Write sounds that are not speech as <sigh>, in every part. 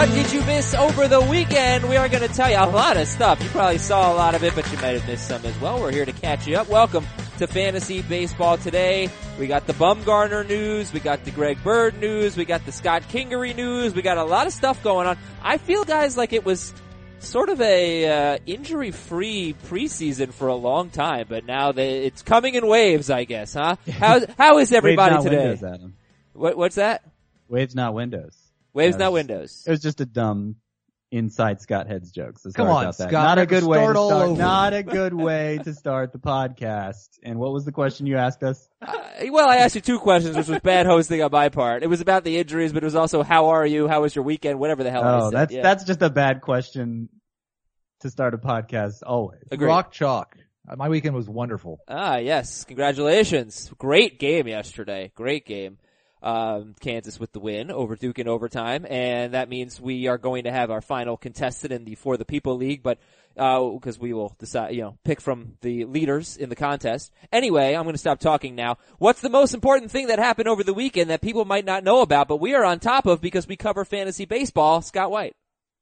What did you miss over the weekend? We are going to tell you a lot of stuff. You probably saw a lot of it, but you might have missed some as well. We're here to catch you up. Welcome to Fantasy Baseball today. We got the Bumgarner news. We got the Greg Bird news. We got the Scott Kingery news. We got a lot of stuff going on. I feel guys like it was sort of a uh, injury-free preseason for a long time, but now they, it's coming in waves, I guess, huh? <laughs> How, how is everybody today? Windows, Adam. What, what's that? Waves, not Windows. Waves, Yes. not windows. It was just a dumb inside Scott Heads jokes. So Come on, about that. Scott, Not a never good way to start all start. Not a good way to start the podcast. And what was the question you asked us? Uh, well, I asked you two questions, which was bad hosting on my part. It was about the injuries, but it was also how are you? How was your weekend? Whatever the hell. I Oh, said. that's Yeah. that's just a bad question to start a podcast. Always. Agreed. Rock chalk. Uh, My weekend was wonderful. Ah, yes. Congratulations. Great game yesterday. Great game. Um, Kansas with the win over Duke in overtime, and that means we are going to have our final contestant in the For the People League, but because we will decide, you know, pick from the leaders in the contest. Anyway, I'm going to stop talking now. What's the most important thing that happened over the weekend that people might not know about, but we are on top of because we cover fantasy baseball? Scott White.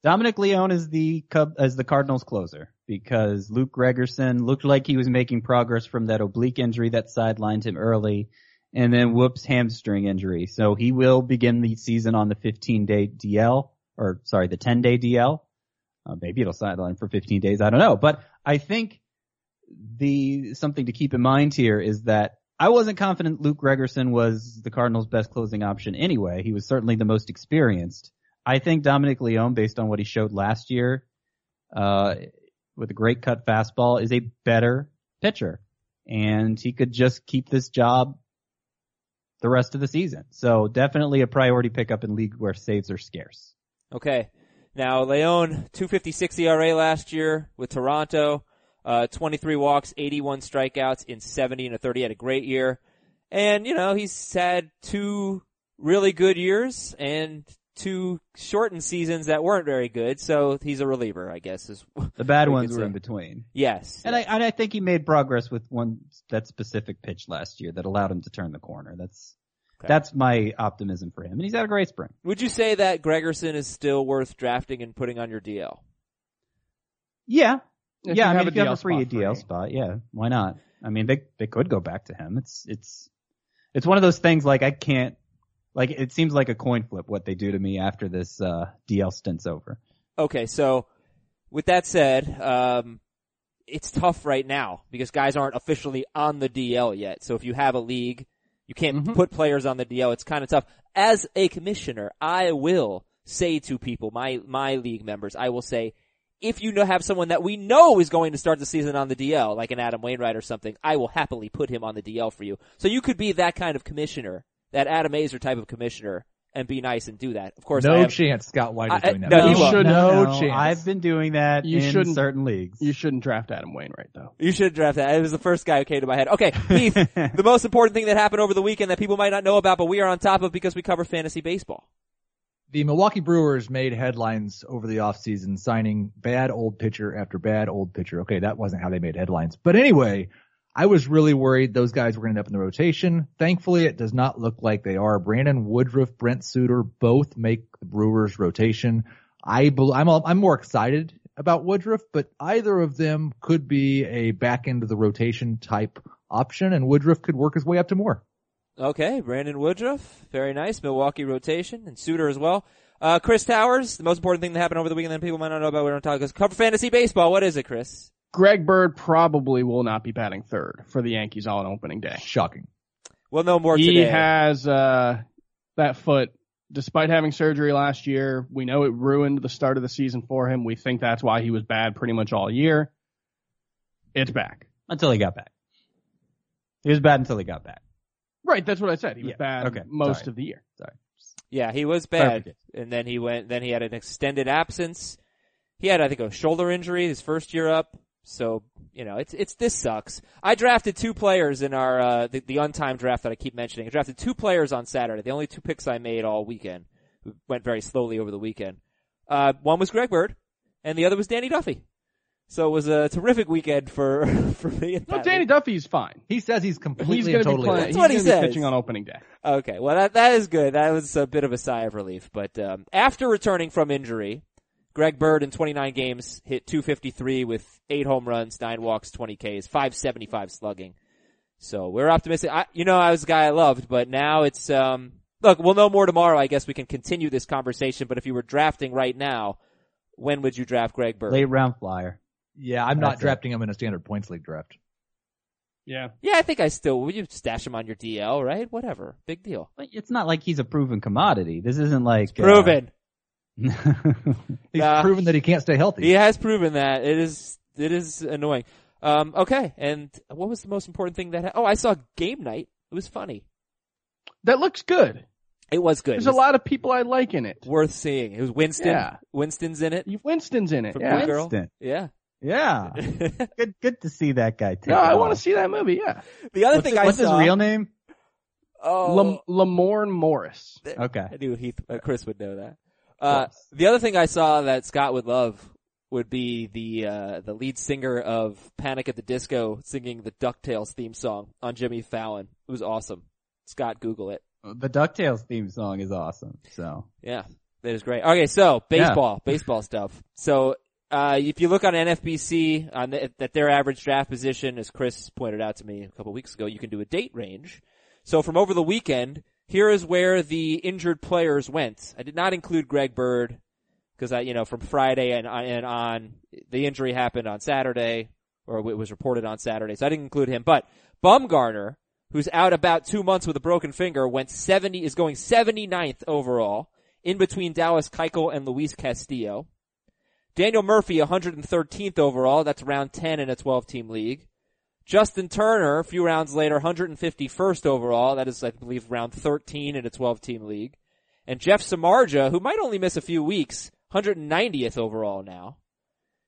Dominic Leone is the Cub as the Cardinals closer because Luke Gregerson looked like he was making progress from that oblique injury that sidelined him early, and then whoops hamstring injury. So he will begin the season on the 15 day DL, or sorry, the 10 day DL. Uh, maybe it'll sideline for 15 days. I don't know, but I think the something to keep in mind here is that I wasn't confident Luke Gregerson was the Cardinals' best closing option anyway. He was certainly the most experienced. I think Dominic Leone, based on what he showed last year, uh, with a great cut fastball, is a better pitcher, and he could just keep this job the rest of the season. So definitely a priority pickup in league where saves are scarce. Okay. Now, Leone, 256 ERA last year with Toronto, uh, 23 walks, 81 strikeouts in 70 and a 30. Had a great year. And, you know, he's had two really good years and two shortened seasons that weren't very good. So he's a reliever, I guess is. <laughs> The bad we ones were say. in between. Yes. And I, and I think he made progress with one, that specific pitch last year that allowed him to turn the corner. That's, Okay. that's my optimism for him. And he's had a great spring. Would you say that Gregerson is still worth drafting and putting on your DL? Yeah. If yeah, I have mean, a if you have a DL free spot DL spot, yeah, why not? I mean, they they could go back to him. It's it's it's one of those things like I can't like it seems like a coin flip what they do to me after this uh DL stint's over. Okay, so with that said, um, it's tough right now because guys aren't officially on the DL yet. So if you have a league, you can't Mhm. put players on the DL. It's kind of tough. As a commissioner, I will say to people, my my league members, I will say, if you know, have someone that we know is going to start the season on the DL, like an Adam Wainwright or something, I will happily put him on the DL for you. So you could be that kind of commissioner, that Adam Aizer type of commissioner, and be nice and do that. Of course, I No have- chance Scott White is I- doing that. no, he You should- no, no, chance. I've been doing that You in shouldn't- certain leagues. You shouldn't draft Adam Wainwright though. You should draft that. It was the first guy who came to my head. Okay, <laughs> Heath, the most important thing that happened over the weekend that people might not know about, but we are on top of because we cover fantasy baseball. The Milwaukee Brewers made headlines over the offseason signing bad old pitcher after bad old pitcher. Okay, that wasn't how they made headlines. But anyway, I was really worried those guys were going to end up in the rotation. Thankfully, it does not look like they are. Brandon Woodruff, Brent Suter both make the Brewers rotation. I bel I'm I'm more excited about Woodruff, but either of them could be a back end of the rotation type option, and Woodruff could work his way up to more. Okay, Brandon Woodruff, very nice. Milwaukee rotation and Suter as well. Uh, Chris Towers, the most important thing that happened over the weekend that people might not know about. We don't talk. Is cover fantasy baseball. What is it, Chris? Greg Bird probably will not be batting third for the Yankees on opening day. Shocking. We'll know more he today. has uh, that foot. Despite having surgery last year, we know it ruined the start of the season for him. We think that's why he was bad pretty much all year. It's back. until he got back. He was bad until he got back. Right, that's what I said. He was Yeah, bad okay, most sorry. of the year. Sorry. Yeah, he was bad, Clarification. and then he went. Then he had an extended absence. He had, I think, a shoulder injury his first year up. So you know, it's it's this sucks. I drafted two players in our uh, the, the untimed draft that I keep mentioning. I drafted two players on Saturday. The only two picks I made all weekend. Who went very slowly over the weekend. Uh, one was Greg Bird, and the other was Danny Duffy. So it was a terrific weekend for <laughs> for me. No, Pat Danny Lee. Duffy's fine. He says he's completely He's going and to be totally. playing. right. That's he's what he gonna says. pitching on opening day. Okay, well that that is good. That was a bit of a sigh of relief. But um, after returning from injury, Greg Bird in 29 games hit 253 with eight home runs, nine walks, 20 Ks, 575 slugging. So we're optimistic. I, you know, I was a guy I loved, but now it's um. Look, we'll know more tomorrow. I guess we can continue this conversation. But if you were drafting right now, when would you draft Greg Bird? Late round flyer. Yeah, I'm not That's it. drafting him in a standard points league draft. Yeah. Yeah, I think I still. Would you stash him on your DL? Right? Whatever. Big deal. But it's not like he's a proven commodity. This isn't like uh, Proven. <laughs> He's Nah. proven that he can't stay healthy. He has proven that. It is it is annoying. Um, okay, and what was the most important thing that? Ha- oh, I saw game night. It was funny. That looks good. It was good. There's It a lot of people I like in it. worth seeing. It was Winston. Yeah. Winston's in it. Winston's in it. From Yeah. Good Girl. Winston. Yeah. Yeah. <laughs> good good to see that guy too. No, I want to to see that movie. Yeah. the other What's, thing I what's saw. his real name? Oh, Lam- Lamorne Morris. Okay. I knew Heath, uh, Chris would know that. Uh, the other thing I saw that Scott would love would be the uh, the lead singer of Panic at the Disco singing the Ducktales theme song on Jimmy Fallon. It was awesome. Scott, Google it. The DuckTales theme song is awesome. So Yeah, that is great. Okay, so baseball, baseball stuff. So uh, if you look on NFBC on the, at their average draft position, as Chris pointed out to me a couple weeks ago, you can do a date range. So from over the weekend, here is where the injured players went. I did not include Greg Bird because I, you know, from Friday and and on, the injury happened on Saturday, or it was reported on Saturday, so I didn't include him. But Bumgarner, who's out about two months with a broken finger, went 70, is going 79th overall, in between Dallas Keuchel and Luis Castillo. Daniel Murphy, 113th overall, that's round 10 in a 12 team league. Justin Turner, a few rounds later, 151st overall, that is, I believe, round 13 in a 12 team league. And Jeff Samardzija, who might only miss a few weeks, 190th overall now.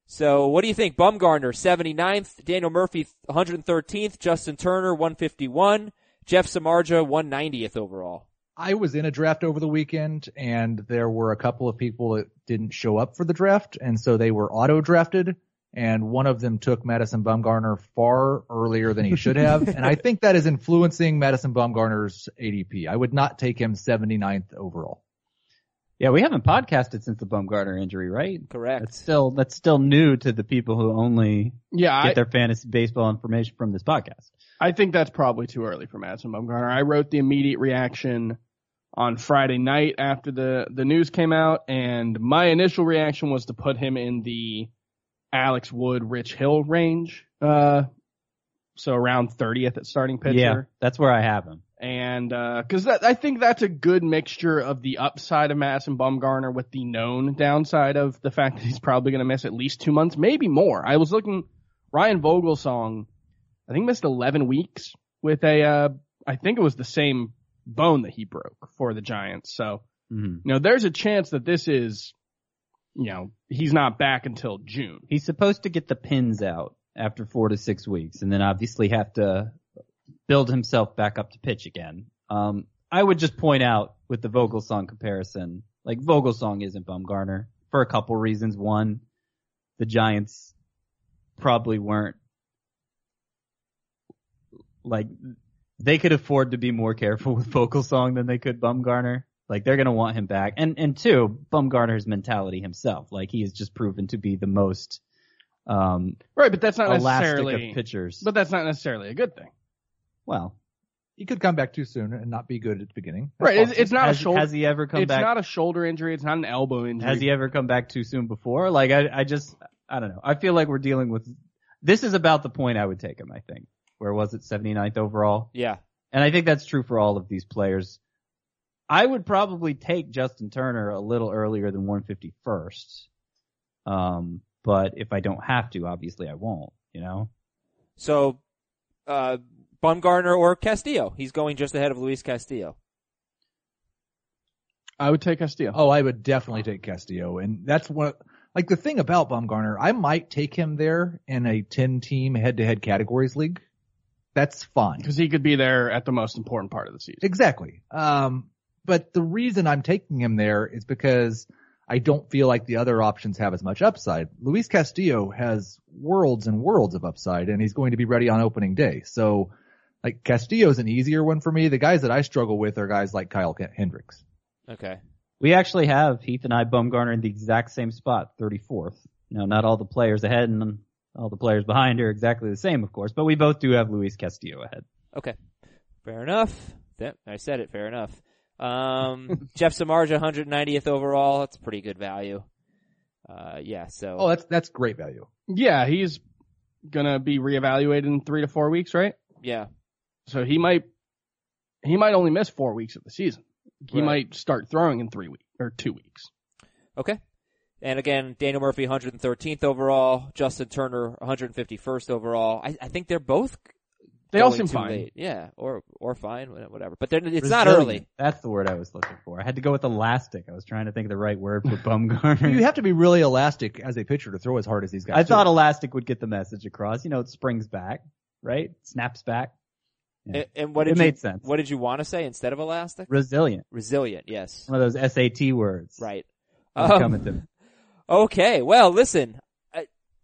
So what do you think? Bumgarner, 79th, Daniel Murphy, 113th, Justin Turner, 151, Jeff Samardzija, 190th overall. I was in a draft over the weekend and there were a couple of people that didn't show up for the draft and so they were auto drafted and one of them took Madison Bumgarner far earlier than he should have <laughs> and I think that is influencing Madison Bumgarner's ADP. I would not take him 79th overall. yeah, we haven't podcasted since the Bumgarner injury, right? Correct. That's still that's still new to the people who only Yeah, get I, their fantasy baseball information from this podcast. I think that's probably too early for Madison Bumgarner. I wrote the immediate reaction on Friday night after the, the news came out, and my initial reaction was to put him in the Alex Wood, Rich Hill range. Uh, so around 30th at starting pitcher. Yeah, that's where I have him. And, uh 'cause I think that's a good mixture of the upside of Madison Bumgarner with the known downside of the fact that he's probably going to miss at least two months, maybe more. I was looking, Ryan Vogelsong, I think missed 11 weeks with a, uh, I think it was the same bone that he broke for the Giants. So, Mhm. you know, there's a chance that this is, you know, he's not back until June. He's supposed to get the pins out after four to six weeks, and then obviously have to build himself back up to pitch again. Um, I would just point out with the Vogelsong comparison, like Vogelsong isn't Bumgarner for a couple reasons. One, the Giants probably weren't like they could afford to be more careful with Vogelsong than they could Bumgarner. Like they're gonna want him back, and and two, Bumgarner's mentality himself, like he has just proven to be the most um, Right, but that's not elastic necessarily, of pitchers. but that's not necessarily a good thing. well, He could come back too soon and not be good at the beginning. That's Right, it's, it's not has, a shoulder. has he ever come it's back? not a shoulder injury. It's not an elbow injury. has he ever come back too soon before? Like I, I just, I don't know. I feel like we're dealing with. This is about the point I would take him. I think. Where was it? 79th overall. Yeah. And I think that's true for all of these players. I would probably take Justin Turner a little earlier than 151st. Um, but if I don't have to, obviously I won't, you know? So, uh, Bumgarner or Castillo. He's going just ahead of Luis Castillo. I would take Castillo. Oh, I would definitely take Castillo, and that's what like the thing about Bumgarner. I might take him there in a ten team head to head categories league. That's fine. because he could be there at the most important part of the season. Exactly. Um, but the reason I'm taking him there is because I don't feel like the other options have as much upside. Luis Castillo has worlds and worlds of upside and he's going to be ready on opening day. So like Castillo's an easier one for me. The guys that I struggle with are guys like Kyle Hendricks. Okay. We actually have Heath and I Bumgarner in the exact same spot, 34th. Now, not all the players ahead and all the players behind are exactly the same, of course, but we both do have Luis Castillo ahead. Okay. Fair enough. Yep, I said it. Fair enough. Um, <laughs> Jeff Samardzija, 190th overall. That's pretty good value. Uh, yeah. So. Oh, that's that's great value. Yeah, he's gonna be reevaluated in three to four weeks, right? Yeah. So he might he might only miss four weeks of the season. He Right. might start throwing in three weeks or two weeks. Okay. And again, Daniel Murphy, 113th overall. Justin Turner, 151st overall. I, I think they're both. They all seem too fine. late. Yeah, or or fine, whatever. But they're, it's not early. That's the word I was looking for. I had to go with elastic. I was trying to think of the right word for <laughs> Bumgarner. You have to be really elastic as a pitcher to throw as hard as these guys. I do. thought elastic would get the message across. You know, it springs back, right? Snaps back. Yeah. And, and what It did you, made sense. What did you want to say instead of elastic? Resilient. Resilient. Yes. One of those SAT words. Right. Um, coming to me. <laughs> Okay, well, listen,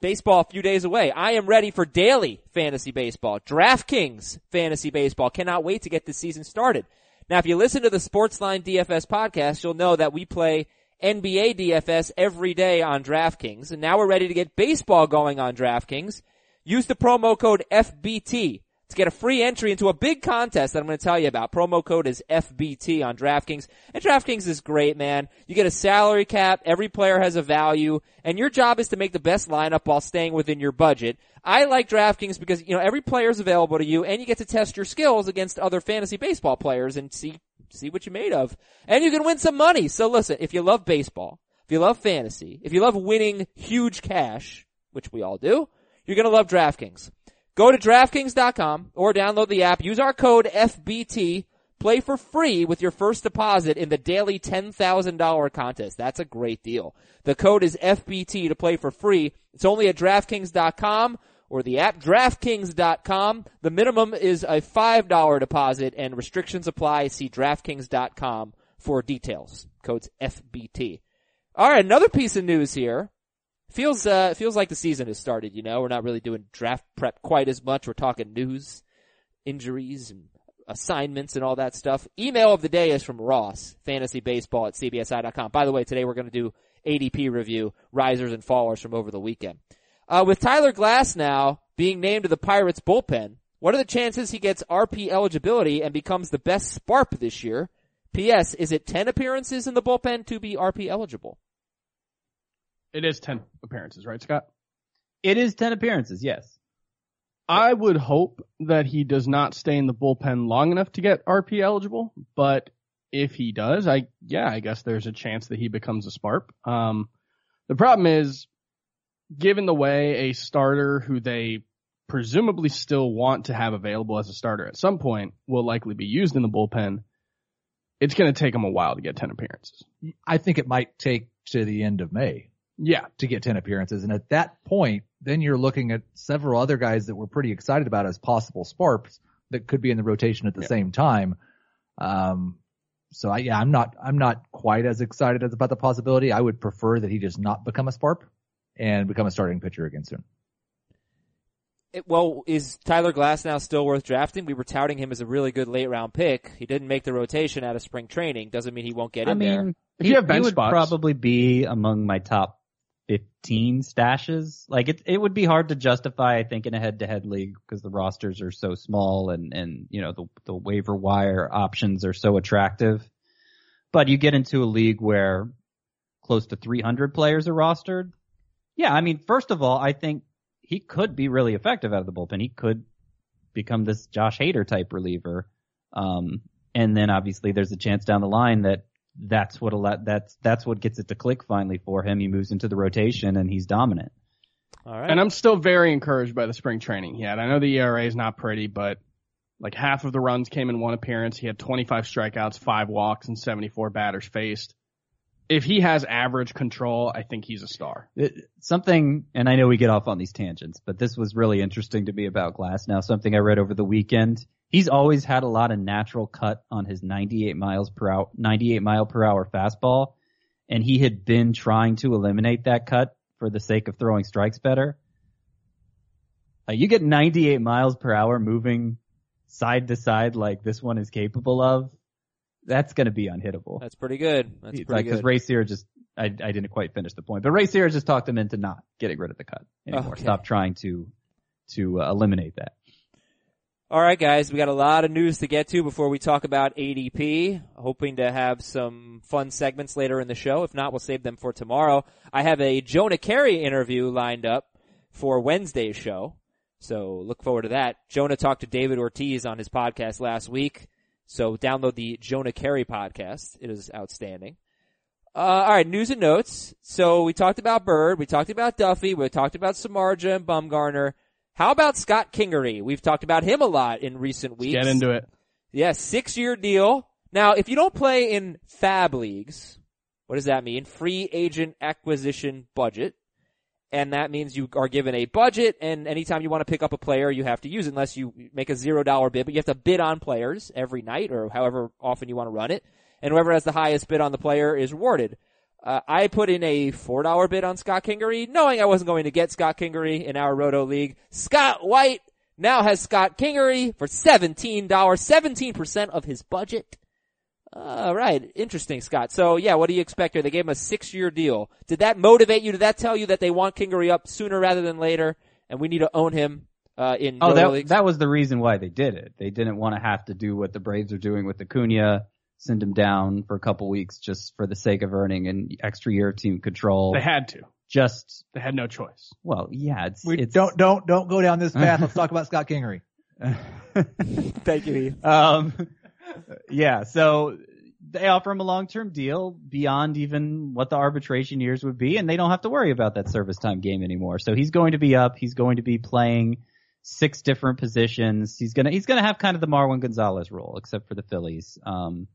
baseball a few days away. I am ready for daily fantasy baseball. DraftKings fantasy baseball. Cannot wait to get this season started. Now, if you listen to the Sportsline DFS podcast, you'll know that we play NBA DFS every day on DraftKings, and now we're ready to get baseball going on DraftKings. Use the promo code FBT to get a free entry into a big contest that I'm going to tell you about. Promo code is FBT on DraftKings. And DraftKings is great, man. You get a salary cap, every player has a value, and your job is to make the best lineup while staying within your budget. I like DraftKings because, you know, every player is available to you and you get to test your skills against other fantasy baseball players and see, see what you're made of. And you can win some money. So listen, if you love baseball, if you love fantasy, if you love winning huge cash, which we all do, you're gonna love DraftKings. Go to DraftKings.com or download the app. Use our code FBT. Play for free with your first deposit in the daily $10,000 contest. That's a great deal. The code is FBT to play for free. It's only at DraftKings.com or the app DraftKings.com. The minimum is a $5 deposit and restrictions apply. See DraftKings.com for details. Code's FBT. Alright, another piece of news here feels uh feels like the season has started. You know, we're not really doing draft prep quite as much. We're talking news, injuries, and assignments and all that stuff. Email of the day is from Ross, fantasy baseball at cbsi.com. By the way, today we're going to do ADP review, risers and fallers from over the weekend. Uh, with Tyler Glasnow being named to the Pirates bullpen, what are the chances he gets RP eligibility and becomes the best sparp this year? P.S. Is it 10 appearances in the bullpen to be RP eligible? It is ten appearances, right, Scott? It is 10 appearances, yes. I would hope that he does not stay in the bullpen long enough to get RP eligible, but if he does, I yeah, I guess there's a chance that he becomes a sparp. Um, the problem is, given the way a starter who they presumably still want to have available as a starter at some point will likely be used in the bullpen, it's going to take him a while to get ten appearances. I think it might take to the end of May Yeah, to get 10 appearances. And at that point, then you're looking at several other guys that we're pretty excited about as possible sparps that could be in the rotation at the Yeah. same time. Um, so I, yeah, I'm not, I'm not quite as excited as about the possibility. I would prefer that he just not become a sparp and become a starting pitcher again soon. It, well, is Tyler Glasnow still worth drafting? We were touting him as a really good late round pick. He didn't make the rotation out of spring training. Doesn't mean he won't get I in mean, there. If he, you have he would spots- probably be among my top 15 stashes. Like it, it would be hard to justify, I think, in a head-to-head league because the rosters are so small and, and, you know, the, the waiver wire options are so attractive. But you get into a league where close to 300 players are rostered. Yeah, I mean, first of all, I think he could be really effective out of the bullpen. He could become this Josh Hader type reliever. Um, and then obviously there's a chance down the line that that's what a lot, that's, that's what gets it to click finally for him. He moves into the rotation and he's dominant. All right. And I'm still very encouraged by the spring training he had. I know the ERA is not pretty, but like half of the runs came in one appearance. He had 25 strikeouts, five walks, and 74 batters faced. If he has average control, I think he's a star. It- something, and I know we get off on these tangents, but this was really interesting to me about Glasnow, something I read over the weekend. He's always had a lot of natural cut on his 98 miles per hour, 98 mile per hour fastball. and he had been trying to eliminate that cut for the sake of throwing strikes better. Uh, you get 98 miles per hour moving side to side like this one is capable of. That's going to be unhittable. That's pretty good. That's pretty like because. Ray Searage just I, I didn't quite finish the point, but Ray Searage just talked him into not getting rid of the cut anymore. Okay. Stop trying to to uh, eliminate that. All right, guys, we got a lot of news to get to before we talk about ADP. Hoping to have some fun segments later in the show. If not, we'll save them for tomorrow. I have a Jonah Keri interview lined up for Wednesday's show. So look forward to that. Jonah talked to David Ortiz on his podcast last week. So download the Jonah Keri podcast. It is outstanding. Uh, all right, news and notes. So we talked about Bird, we talked about Duffy, we talked about Samardzija and Bumgarner. How about Scott Kingery? We've talked about him a lot in recent weeks. Get into it. Yeah, six year deal. Now, if you don't play in fab leagues, what does that mean? Free agent acquisition budget. And that means you are given a budget and anytime you want to pick up a player, you have to use it unless you make a zero dollar bid, but you have to bid on players every night or however often you want to run it. And whoever has the highest bid on the player is rewarded. Uh, I put in a four dollar bid on Scott Kingery, knowing I wasn't going to get Scott Kingery in our Roto League. Scott White now has Scott Kingery for seventeen dollars, seventeen percent of his budget. All right, interesting, Scott. So yeah, what do you expect here? They gave him a six-year deal. Did that motivate you? Did that tell you that they want Kingery up sooner rather than later, and we need to own him uh, in Oh, Roto that leagues? that was the reason why they did it. They didn't want to have to do what the Braves are doing with Acuna, send him down for a couple weeks just for the sake of earning an extra year of team control. They had to. just They had no choice. well, yeah, it's We it's don't don't don't go down this <laughs> path. Let's talk about Scott Kingery. <laughs> Thank you. um, yeah, so they offer him a long-term deal beyond even what the arbitration years would be, and they don't have to worry about that service time game anymore. So he's going to be up. He's going to be playing six different positions. He's gonna he's gonna have kind of the Marwin Gonzalez role, except for the Phillies. Um,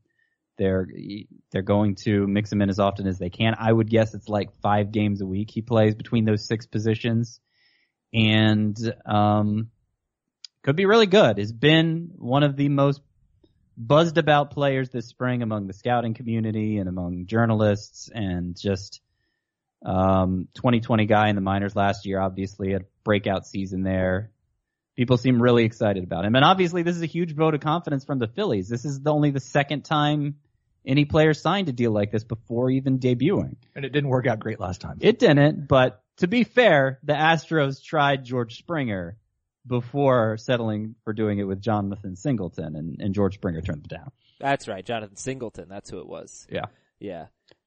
they're they're going to mix him in as often as they can. I would guess it's like five games a week he plays between those six positions, and um, could be really good. Has been one of the most buzzed about players this spring among the scouting community and among journalists and just um 2020 guy in the minors last year obviously a breakout season there people seem really excited about him and obviously this is a huge vote of confidence from the Phillies this is the, only the second time any player signed a deal like this before even debuting And it didn't work out great last time. it didn't but to be fair the Astros tried George Springer before settling for doing it with Jonathan Singleton and, and George Springer turned them down That's right, Jonathan Singleton. That's who it was. Yeah. Yeah.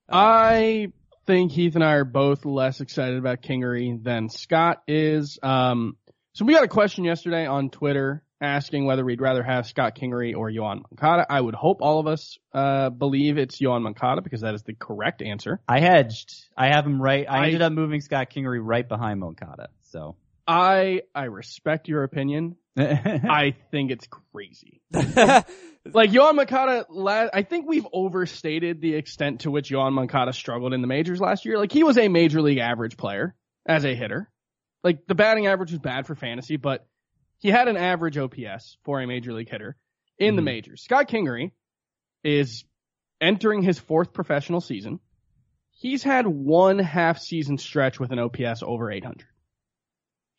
I think Heath and I are both less excited about Kingery than Scott is. Um, so we got a question yesterday on Twitter asking whether we'd rather have Scott Kingery or Yoan Moncada. I would hope all of us uh, believe it's Yoan Moncada because that is the correct answer. I hedged. I have him right. I, I- ended up moving Scott Kingery right behind Moncada. So I I respect your opinion. I <laughs> I think it's crazy. <laughs> Like Yoan Moncada, la- I think we've overstated the extent to which Yoan Moncada struggled in the majors last year. Like he was a major league average player as a hitter. Like the batting average was bad for fantasy, but he had an average OPS for a major league hitter in the Mhm. majors. Scott Kingery is entering his fourth professional season. He's had one half season stretch with an OPS over 800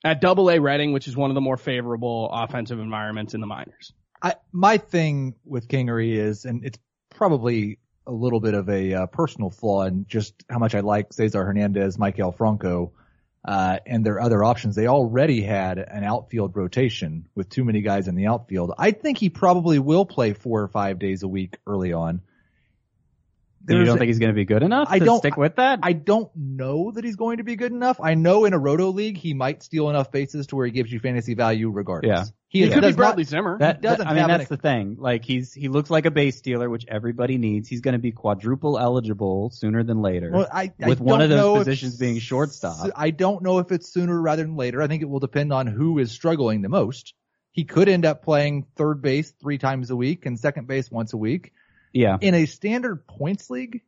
at Double A Reading, which is one of the more favorable offensive environments in the minors. I, my thing with Kingery is, and it's probably a little bit of a uh, personal flaw in just how much I like Cesar Hernandez, Maikel Franco, uh, and their other options. They already had an outfield rotation with too many guys in the outfield. I think he probably will play four or five days a week early on. You don't a- think he's going to be good enough I to don't- stick with that? I don't know that he's going to be good enough. I know in a roto league he might steal enough bases to where he gives you fantasy value regardless. Yeah. He, He could be does not- Bradley Zimmer. that, doesn't that- I mean, that's the thing. Like he's he looks like a base stealer, which everybody needs. He's going to be quadruple eligible sooner than later. Well, I, I with one of those positions being shortstop. I don't know if it's sooner rather than later. I think it will depend on who is struggling the most. He could end up playing third base three times a week and second base once a week. Yeah, In a standard points league,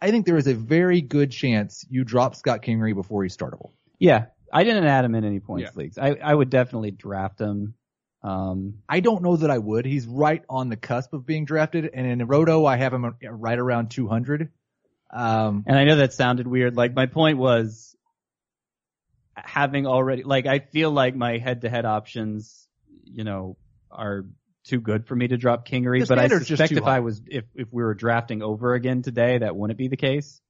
I think there is a very good chance you drop Scott Kingery before he's startable. yeah. I didn't add him in any points Yeah. leagues. I I would definitely draft him. Um, I don't know that I would. He's right on the cusp of being drafted, and in Roto, I have him right around 200. Um, And I know that sounded weird. Like my point was having already, like I feel like my head to head options, you know, are too good for me to drop Kingery, The but I suspect if high. I was, if, if we were drafting over again today, that wouldn't be the case.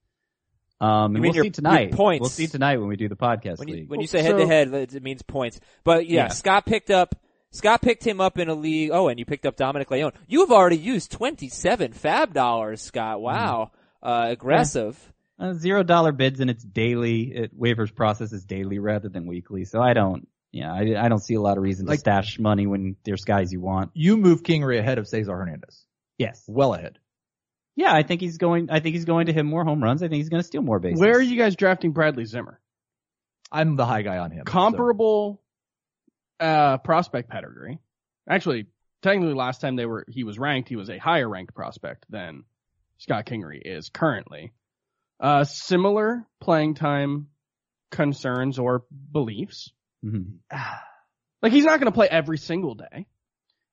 Um, and we'll your- see tonight. your points. We'll see tonight when we do the podcast When you, league. when you say head to head, it means points. But yeah, Yeah. Scott picked up. Scott picked him up in a league. Oh, and you picked up Dominic Leone. You have already used twenty-seven Fab dollars, Scott. Wow, uh, aggressive. Uh, zero dollar bids and it's daily. It waivers process is daily rather than weekly. So I don't, yeah, I, I don't see a lot of reason to Like- stash money when there's guys you want. you move Kingery ahead of Cesar Hernandez. Yes. Well ahead. Yeah, I think he's going. I think he's going to hit more home runs. I think he's going to steal more bases. Where are you guys drafting Bradley Zimmer? I'm the high guy on him. so. Comparable uh, prospect pedigree. Actually, technically, last time they were he was ranked, he was a higher ranked prospect than Scott Kingery is currently. Uh, similar playing time concerns or beliefs. Mhm. <sighs> Like he's not going to play every single day.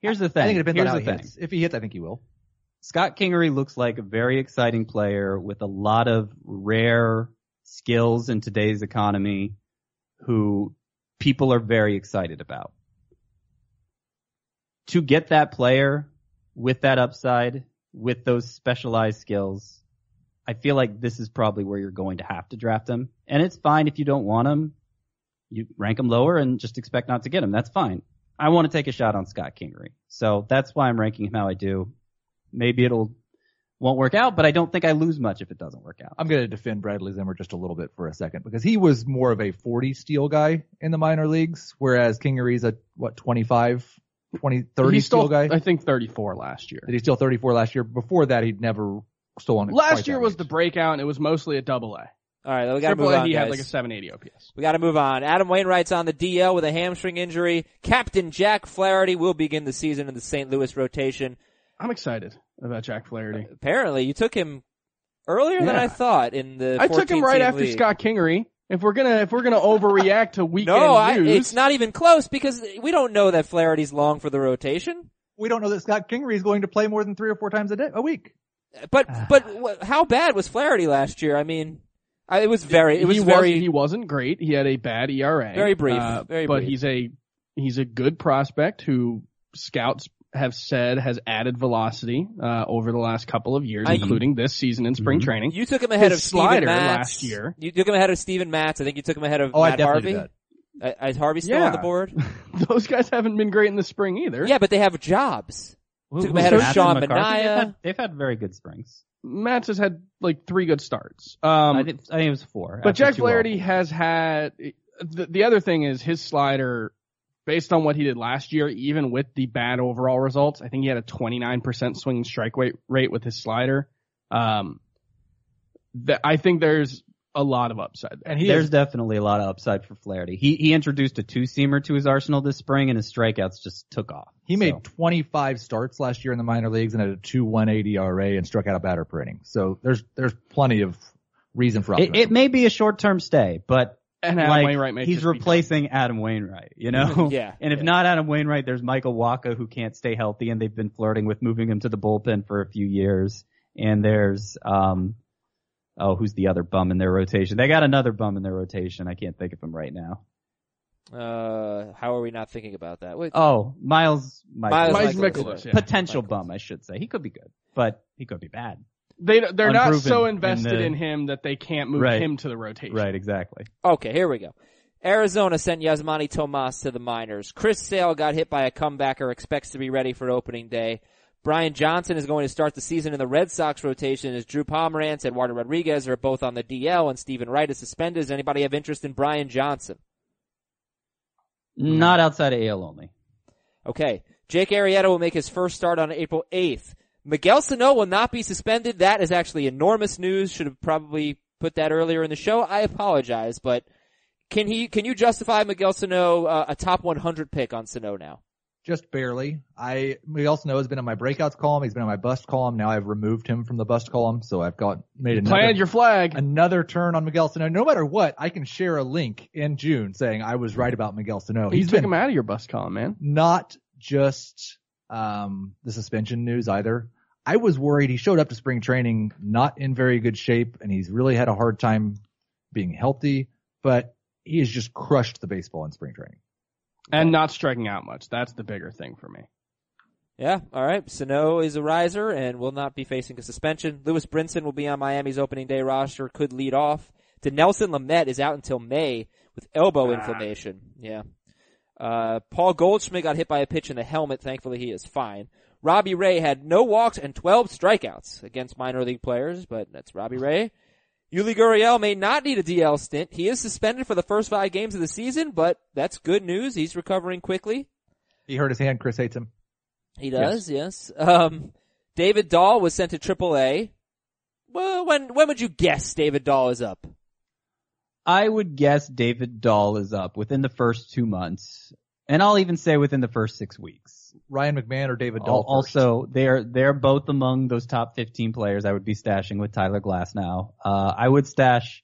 Here's the thing. I think it depends Here's on how the he thing. hits. If he hits, I think he will. Scott Kingery looks like a very exciting player with a lot of rare skills in today's economy who people are very excited about. To get that player with that upside, with those specialized skills, I feel like this is probably where you're going to have to draft him. And it's fine if you don't want him. You rank him lower and just expect not to get him. That's fine. I want to take a shot on Scott Kingery. So that's why I'm ranking him how I do. Maybe it'll won't work out, but I don't think I lose much if it doesn't work out. I'm going to defend Bradley Zimmer just a little bit for a second because he was more of a 40 steal guy in the minor leagues, whereas Kingery's a what 25, 20, 30 he steal stole, guy. I think 34 last year. Did he steal 34 last year? Before that, he'd never stolen. quite Last that year was much. the breakout, and it was mostly a double A. All right, we got to Triple move on, he guys. had like a 780 OPS. We got to move on. Adam Wainwright's on the DL with a hamstring injury. Captain Jack Flaherty will begin the season in the St. Louis rotation. I'm excited about Jack Flaherty. Apparently, you took him earlier than I thought in the. I took him right after league. Scott Kingery. If we're gonna if we're gonna overreact to <laughs> weekend No, I, news, it's not even close because we don't know that Flaherty's long for the rotation. We don't know that Scott Kingery is going to play more than three or four times a day, a week. But <sighs> but how bad was Flaherty last year? I mean, I, it was very it was he very was, he wasn't great. He had a bad ERA, Very brief, uh, very but brief. he's a he's a good prospect who scouts have said has added velocity uh, over the last couple of years, I- including this season in spring Mhm. training. You took him ahead His of Steven slider Matz. last year. You took him ahead of Steven Matz. I think you took him ahead of Oh, Matt definitely Harvey. did that. Uh, Is Harvey still Yeah. on the board? <laughs> Those guys haven't been great in the spring either. yeah, but they have jobs. Who- Took him ahead of Sean McCarthy? Manaea. They've had, they've had very good springs. Matz has had like three good starts. Um, I, think, I think it was four. But Jack Flaherty off. has had the, the other thing is his slider, based on what he did last year, even with the bad overall results, I think he had a 29% swing strike rate rate with his slider. Um, that I think there's a lot of upside there. And he There's is, definitely a lot of upside for Flaherty. He he introduced a two seamer to his arsenal this spring, and his strikeouts just took off. he made 25 starts last year in the minor leagues and had a 2.180 ERA and struck out a batter per inning. So there's there's plenty of reason for it, optimism. it may be a short term stay, but And Adam like, Wainwright he's just be replacing Adam Wainwright. You know, <laughs> Yeah, And if yeah. not Adam Wainwright, there's Michael Wacha who can't stay healthy, and they've been flirting with moving him to the bullpen for a few years. And there's um, oh, who's the other bum in their rotation? They got another bum in their rotation. I can't think of him right now. Uh, how are we not thinking about that? Wait, Oh, Miles, Miles Miles Mikolas, Mikolas, yeah. potential Mikolas. bum, I should say. He could be good, but he could be bad. They they're not Unproven so in invested the- in him that they can't move Right. him to the rotation. Right, exactly. Okay, here we go. Arizona sent Yasmany Tomas to the minors. Chris Sale got hit by a comebacker, expects to be ready for opening day. Brian Johnson is going to start the season in the Red Sox rotation as Drew Pomeranz, Eduardo Rodriguez are both on the DL and Stephen Wright is suspended. Does anybody have interest in Brian Johnson? Not outside of AL only. Okay. Jake Arrieta will make his first start on April 8th. Miguel Sano will not be suspended. That is actually enormous news. Should have probably put that earlier in the show. I apologize, but can he, can you justify Miguel Sano, uh, a top 100 pick on Sano now? Just barely. I Miguel Sano has been in my breakouts column. He's been in my bust column. Now I've removed him from the bust column, so I've got made another, Planted your flag. another turn on Miguel Sano. No matter what, I can share a link in June saying I was right about Miguel Sano. He's He's took been him out of your bust column, man. not just um, the suspension news either. I was worried he showed up to spring training not in very good shape and he's really had a hard time being healthy, but he has just crushed the baseball in spring training. And not striking out much. That's the bigger thing for me. Yeah, all right. Sano is a riser and will not be facing a suspension. Lewis Brinson will be on Miami's opening day roster, could lead off. To Dinelson Lamet is out until May with elbow Ah. inflammation. Yeah. Uh, Paul Goldschmidt got hit by a pitch in the helmet. Thankfully, he is fine. Robbie Ray had no walks and 12 strikeouts against minor league players, but that's Robbie Ray. Yuli Gurriel may not need a DL stint. He is suspended for the first five games of the season, but that's good news. He's recovering quickly. He hurt his hand. Chris hates him. He does, yes. Um, David Dahl was sent to AAA. Well, when when would you guess David Dahl is up? I would guess David Dahl is up within the first two months, and I'll even say within the first six weeks. Ryan McMahon or David Al- Dahl. first? Also, they're they're both among those top 15 players I would be stashing with Tyler Glasnow. Uh, I would stash.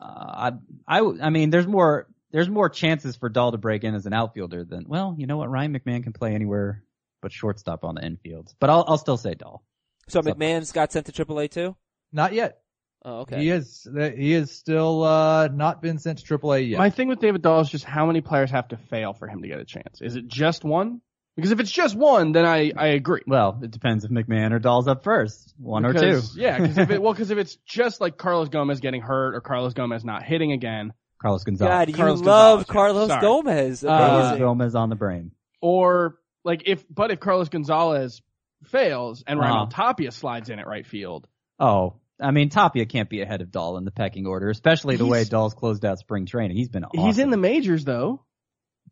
Uh, I I w- I mean, there's more there's more chances for Dahl to break in as an outfielder than well, you know what? Ryan McMahon can play anywhere but shortstop on the infield. But I'll I'll still say Dahl. So Something. McMahon's got sent to AAA too. not yet. Oh, okay. He is he is still uh, not been sent to AAA yet. My thing with David Dahl is just how many players have to fail for him to get a chance. Is it just one? Because if it's just one, then I, I agree. Well, it depends if McMahon or Dahl's up first, one or two. Yeah, because if it, <laughs> well, because if it's just like Carlos Gomez getting hurt or Carlos Gomez not hitting again, Carlos Gonzalez. God, you Carlos love Gonzalez, yeah. Carlos Sorry. Gomez. Uh, Carlos Amazing. Gomez on the brain. or like if, but if Carlos Gonzalez fails and Uh-huh. Randall Tapia slides in at right field, Oh, I mean, Tapia can't be ahead of Dahl in the pecking order, especially the way He's- Dahl's closed out spring training. He's been awesome. he's in the majors though.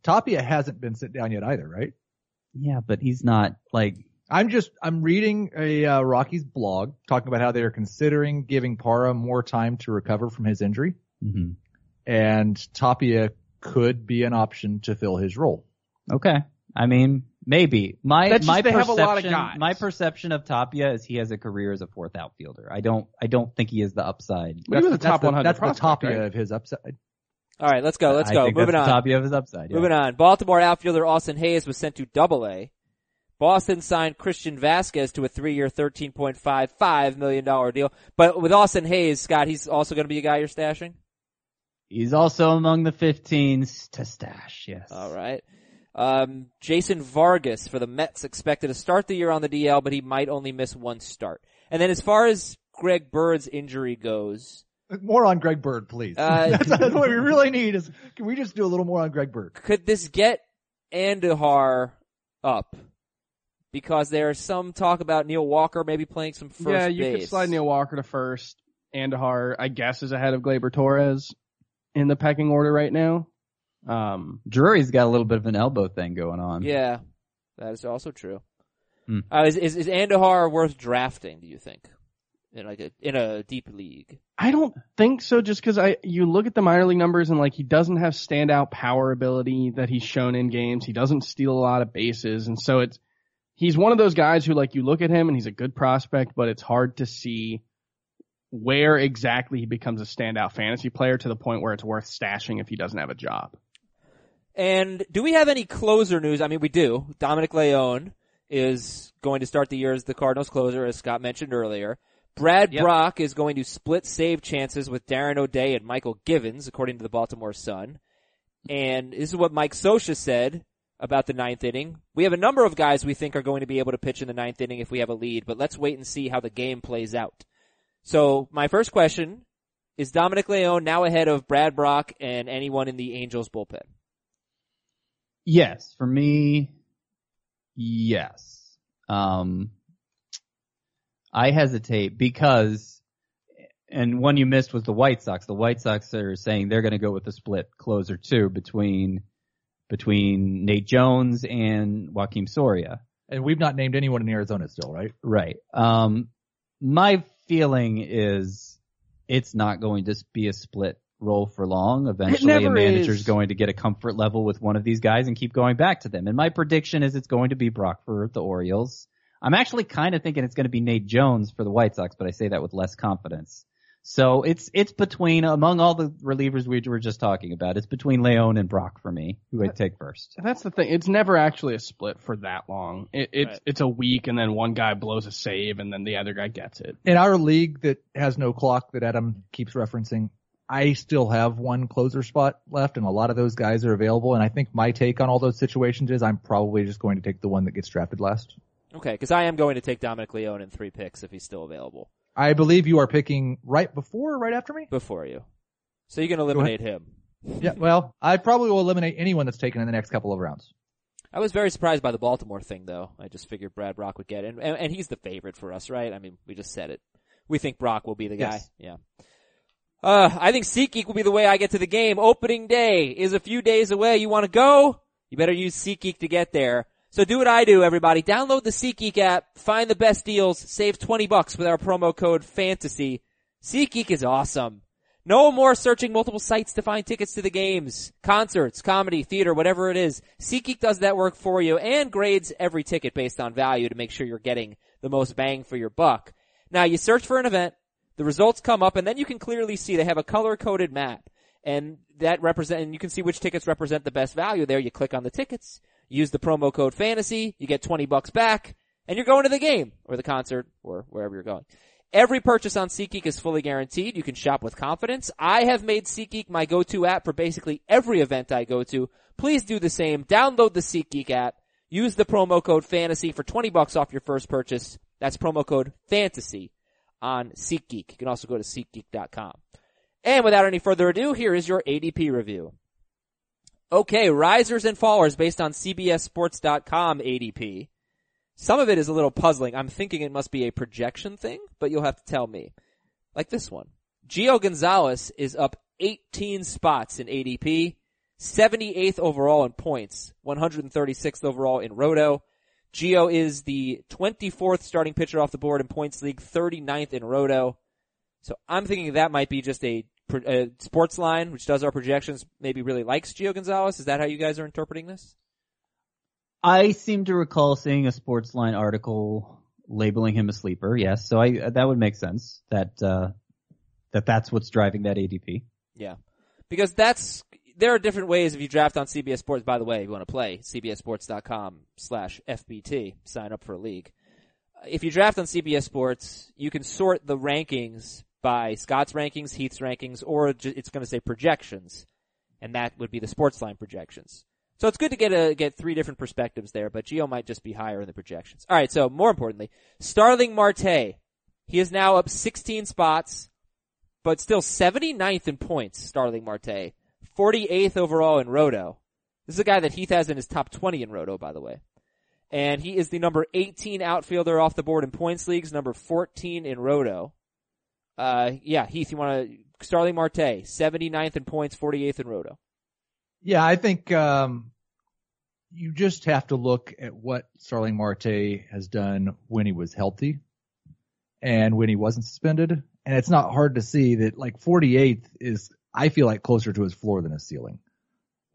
Tapia hasn't been sit down yet either, right? Yeah, but he's not like I'm just I'm reading a uh, Rockies blog talking about how they are considering giving Parra more time to recover from his injury, mhm. and Tapia could be an option to fill his role. okay. I mean, maybe my That's just my they have a perception lot of guys. my perception of Tapia is he has a career as a fourth outfielder. I don't I don't think he is the upside. But he was a That's top 100 That's the prospect, Tapia right? of his upside. All right, let's go. Let's I go. think Moving that's on. the Tapia of his upside. Yeah. Moving on. Baltimore outfielder Austin Hays was sent to Double A. Boston signed Christian Vazquez to a three-year, thirteen point five five million dollar deal. But with Austin Hays, Scott, he's also going to be a guy you're stashing. He's also among the 15s to stash. Yes. All right. Um, Jason Vargas for the Mets expected to start the year on the DL, but he might only miss one start. And then as far as Greg Bird's injury goes, More on Greg Bird, please. Uh, <laughs> that's, that's what we really need. Is can we just do a little more on Greg Bird? could this get Andujar up? Because there's some talk about Neil Walker maybe playing some first yeah, you base. could slide Neil Walker to first. Andujar, I guess, is ahead of Gleyber Torres in the pecking order right now. Um, Drury's got a little bit of an elbow thing going on. Yeah, that is also true. Hmm. Uh, is, is is Andujar worth drafting? Do you think in like a in a deep league? I don't think so. Just because I, you look at the minor league numbers and like he doesn't have standout power ability that he's shown in games. He doesn't steal a lot of bases, and so it's he's one of those guys who like you look at him and he's a good prospect, but it's hard to see where exactly he becomes a standout fantasy player to the point where it's worth stashing if he doesn't have a job. And do we have any closer news? I mean, we do. Dominic Leone is going to start the year as the Cardinals closer, as Scott mentioned earlier. Brad Yep. Brock is going to split save chances with Darren O'Day and Mychal Givens, according to the Baltimore Sun. And this is what Mike Scioscia said about the ninth inning. We have a number of guys we think are going to be able to pitch in the ninth inning if we have a lead, but let's wait and see how the game plays out. So my first question is Dominic Leone now ahead of Brad Brach and anyone in the Angels bullpen? Yes, for me, yes. Um, I hesitate because, and one you missed was the White Sox. The White Sox are saying they're going to go with a split closer too between between Nate Jones and Joakim Soria. And we've not named anyone in Arizona still, right? Right. Um, my feeling is it's not going to be a split role for long. Eventually, a never manager's is. going to get a comfort level with one of these guys and keep going back to them. And my prediction is it's going to be Brach for the Orioles. I'm actually kind of thinking it's going to be Nate Jones for the White Sox, but I say that with less confidence. So it's it's between among all the relievers we were just talking about, it's between Leone and Brach for me, who I'd take first. That's the thing. It's never actually a split for that long. It, it's Right. it's a week, and then one guy blows a save, and then the other guy gets it. In our league that has no clock that Adam keeps referencing, I still have one closer spot left and a lot of those guys are available. And I think my take on all those situations is I'm probably just going to take the one that gets drafted last. Okay, because I am going to take Dominic Leone in three picks if he's still available I believe you are picking right before or right after me? before you. So you're going can eliminate him. Yeah, well, I probably will eliminate anyone that's taken in the next couple of rounds. I was very surprised by the Baltimore thing, though. I just figured Brad Brach would get it, and, and, and he's the favorite for us, right? I mean, we just said it. We think Brach will be the guy. Yes. Yeah. Uh, I think SeatGeek will be the way I get to the game. Opening day is a few days away. You want to go? You better use SeatGeek to get there. So do what I do, everybody. Download the SeatGeek app, find the best deals, save 20 bucks with our promo code FANTASY. SeatGeek is awesome. No more searching multiple sites to find tickets to the games, concerts, comedy, theater, whatever it is. SeatGeek does that work for you and grades every ticket based on value to make sure you're getting the most bang for your buck. Now you search for an event, the results come up, and then you can clearly see they have a color coded map. And that represent, and you can see which tickets represent the best value there. You click on the tickets, use the promo code fantasy, you get 20 bucks back, and you're going to the game, or the concert, or wherever you're going. Every purchase on SeatGeek is fully guaranteed. You can shop with confidence. I have made SeatGeek my go-to app for basically every event I go to. Please do the same. Download the SeatGeek app. Use the promo code FANTASY for 20 bucks off your first purchase. That's promo code FANTASY on SeatGeek. You can also go to SeatGeek.com. And without any further ado, here is your ADP review. Okay, risers and fallers based on CBSSports.com ADP. Some of it is a little puzzling. I'm thinking it must be a projection thing, but you'll have to tell me. Like this one. Gio Gonzalez is up 18 spots in ADP, 78th overall in points, 136th overall in Roto. Gio is the 24th starting pitcher off the board in points league, 39th in Roto. So I'm thinking that might be just a, a sports line, which does our projections, maybe really likes Gio Gonzalez. Is that how you guys are interpreting this? I seem to recall seeing a Sportsline article labeling him a sleeper. Yes, so I that would make sense that uh, that that's what's driving that ADP. Yeah. Because that's, there are different ways if you draft on CBS Sports, by the way, if you want to play, cbssports.com slash FBT, sign up for a league. Uh, if you draft on CBS Sports, you can sort the rankings by Scott's rankings, Heath's rankings, or it's going to say projections. And that would be the sports line projections. So it's good to get a, get three different perspectives there, but Gio might just be higher in the projections. Alright, so more importantly, Starling Marte. He is now up 16 spots but still 79th in points, Starling Marte. 48th overall in Roto. This is a guy that Heath has in his top 20 in Roto, by the way. And he is the number 18 outfielder off the board in points leagues, number 14 in Roto. Uh, yeah, Heath, you want to, Starling Marte, 79th in points, 48th in Roto. Yeah, I think um, you just have to look at what Starling Marte has done when he was healthy and when he wasn't suspended. And it's not hard to see that like 48th is, I feel like closer to his floor than his ceiling.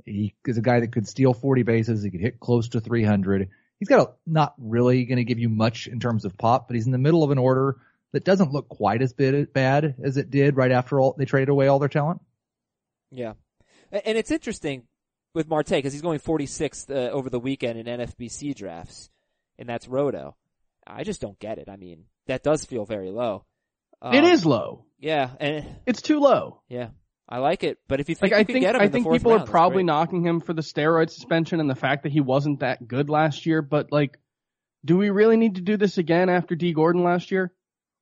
He is a guy that could steal 40 bases. He could hit close to 300. He's got a, not really going to give you much in terms of pop, but he's in the middle of an order that doesn't look quite as bad as it did right after all they traded away all their talent. Yeah. And it's interesting with Marte because he's going 46th uh, over the weekend in NFBC drafts, and that's Roto. I just don't get it. I mean, that does feel very low. Um, it is low. Yeah, and It's too low. yeah, I like it. But if you think Like I you can think get him I in think fourth people round, are probably knocking him for the steroid suspension and the fact that he wasn't that good last year. But like, do we really need to do this again after Dee Gordon last year?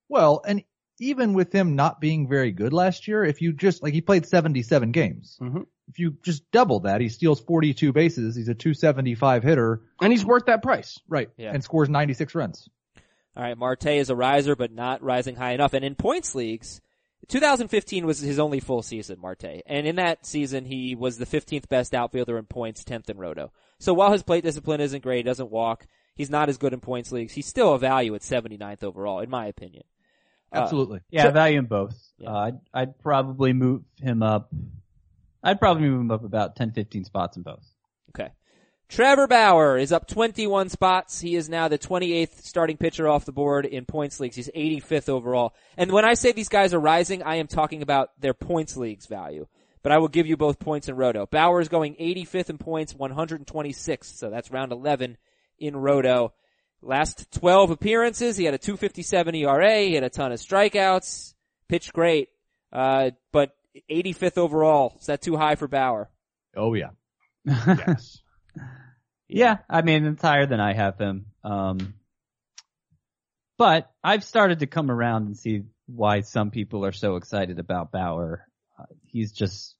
Well, and even with him not being very good last year, if you just like he played 77 games, Mhm. if you just double that, he steals 42 bases. He's a 275 hitter, And he's worth that price. right? Yeah. And scores 96 runs. All right, Marte is a riser, but not rising high enough. And in points leagues, 2015 was his only full season, Marte. And in that season, he was the 15th best outfielder in points, 10th in roto. So while his plate discipline isn't great, he doesn't walk, he's not as good in points leagues, he's still a value at 79th overall, in my opinion. Uh, Absolutely. Yeah, So- value him both. Yeah. Uh, I'd, I'd probably move him up. I'd probably move him up about 10, 15 spots in both. Okay. Trevor Bauer is up 21 spots. He is now the 28th starting pitcher off the board in points leagues. He's 85th overall. And when I say these guys are rising, I am talking about their points leagues value. But I will give you both points in Roto. Bauer is going 85th in points, 126th. So that's round 11 in Roto. Last 12 appearances, he had a 257 ERA, he had a ton of strikeouts, pitched great, uh, but 85th overall. Is that too high for Bauer? Oh yeah. <laughs> Yes. Yeah, I mean it's higher than I have him. Um, but I've started to come around and see why some people are so excited about Bauer. Uh, he's just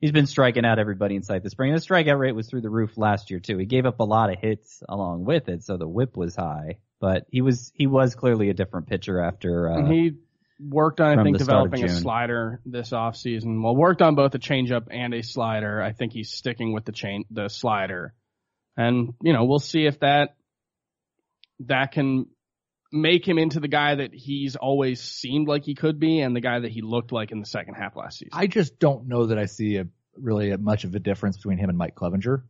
he's been striking out everybody inside the spring. The strikeout rate was through the roof last year too. He gave up a lot of hits along with it, so the whip was high. But he was he was clearly a different pitcher after. Uh, he worked on, I think, the start of developing a slider this offseason. Well, worked on both a changeup and a slider. I think he's sticking with the chain, the slider. And, you know, we'll see if that, that can make him into the guy that he's always seemed like he could be and the guy that he looked like in the second half last season. I just don't know that I see a really a, much of a difference between him and Mike Clevinger.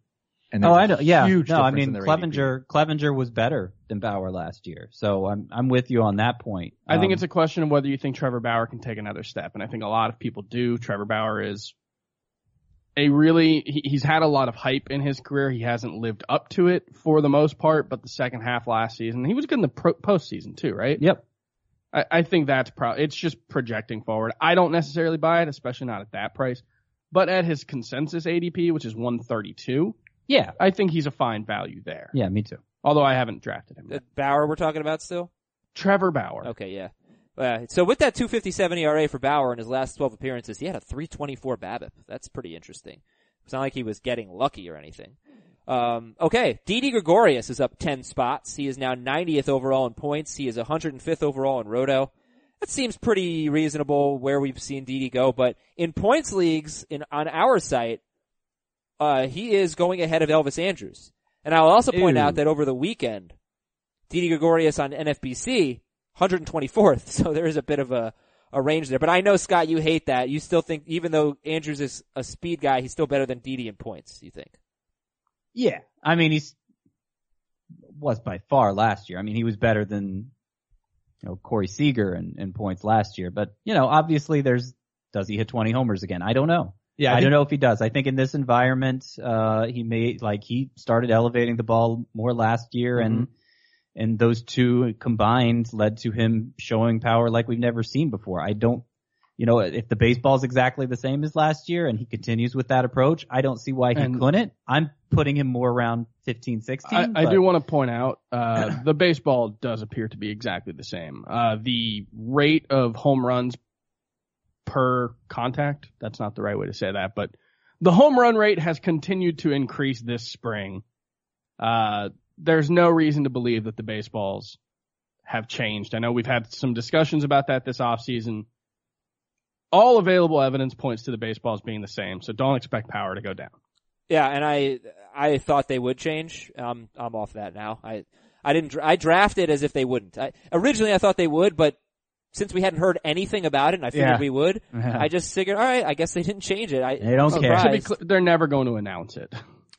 And Oh, there's I a know. Yeah. huge no, I mean in their ADP. Clevinger. Clevinger was better than Bauer last year, so I'm I'm with you on that point. I think Um, it's a question of whether you think Trevor Bauer can take another step, and I think a lot of people do. Trevor Bauer is a really he, he's had a lot of hype in his career. He hasn't lived up to it for the most part, but the second half last season, he was good in the pro, postseason too, right? Yep. I, I think that's probably It's just projecting forward. I don't necessarily buy it, especially not at that price. But at his consensus ADP, which is 132, Yeah. I think he's a fine value there. Yeah. Me too. Although I haven't drafted him. The Yet. Bauer we're talking about still? Trevor Bauer. Okay, yeah. Uh, so with that 257 ERA for Bauer in his last 12 appearances, he had a 324 BABIP. That's pretty interesting. It's not like he was getting lucky or anything. Um, okay, Didi Gregorius is up 10 spots. He is now 90th overall in points. He is 105th overall in Roto. That seems pretty reasonable where we've seen Didi go, but in points leagues in on our site, uh, he is going ahead of Elvis Andrus. And I'll also point Ew. out that over the weekend, Didi Gregorius on NFBC, 124th. <laughs> So there is a bit of a, a range there. But I know, Scott, you hate that. You still think, even though Andrus is a speed guy, he's still better than Didi in points, you think? Yeah. I mean, he's was by far last year. I mean, he was better than you know Corey Seager in, in points last year. But you know, obviously, there's does he hit 20 homers again? I don't know. Yeah, I, I, don't know if he does. I think in this environment, uh, he may like he started elevating the ball more last year, and and those two combined led to him showing power like we've never seen before. I don't, you know, if the baseball's exactly the same as last year and he continues with that approach, I don't see why he And- couldn't. I'm putting him more around 15, 16. I, I do want to point out uh, <clears throat> the baseball does appear to be exactly the same. Uh, the rate of home runs per contact, that's not the right way to say that, but the home run rate has continued to increase this spring. Uh, there's no reason to believe that the baseballs have changed. I know we've had some discussions about that this offseason. All available evidence points to the baseballs being the same, so don't expect power to go down. Yeah, and I I thought they would change. Um, I'm off that now. I I didn't. I drafted as if they wouldn't. I, originally, I thought they would, but since we hadn't heard anything about it, and I figured Yeah. we would, <laughs> I just figured, all right, I guess they didn't change it. I They don't I'm care. To be surprised. clear, they're never going to announce it.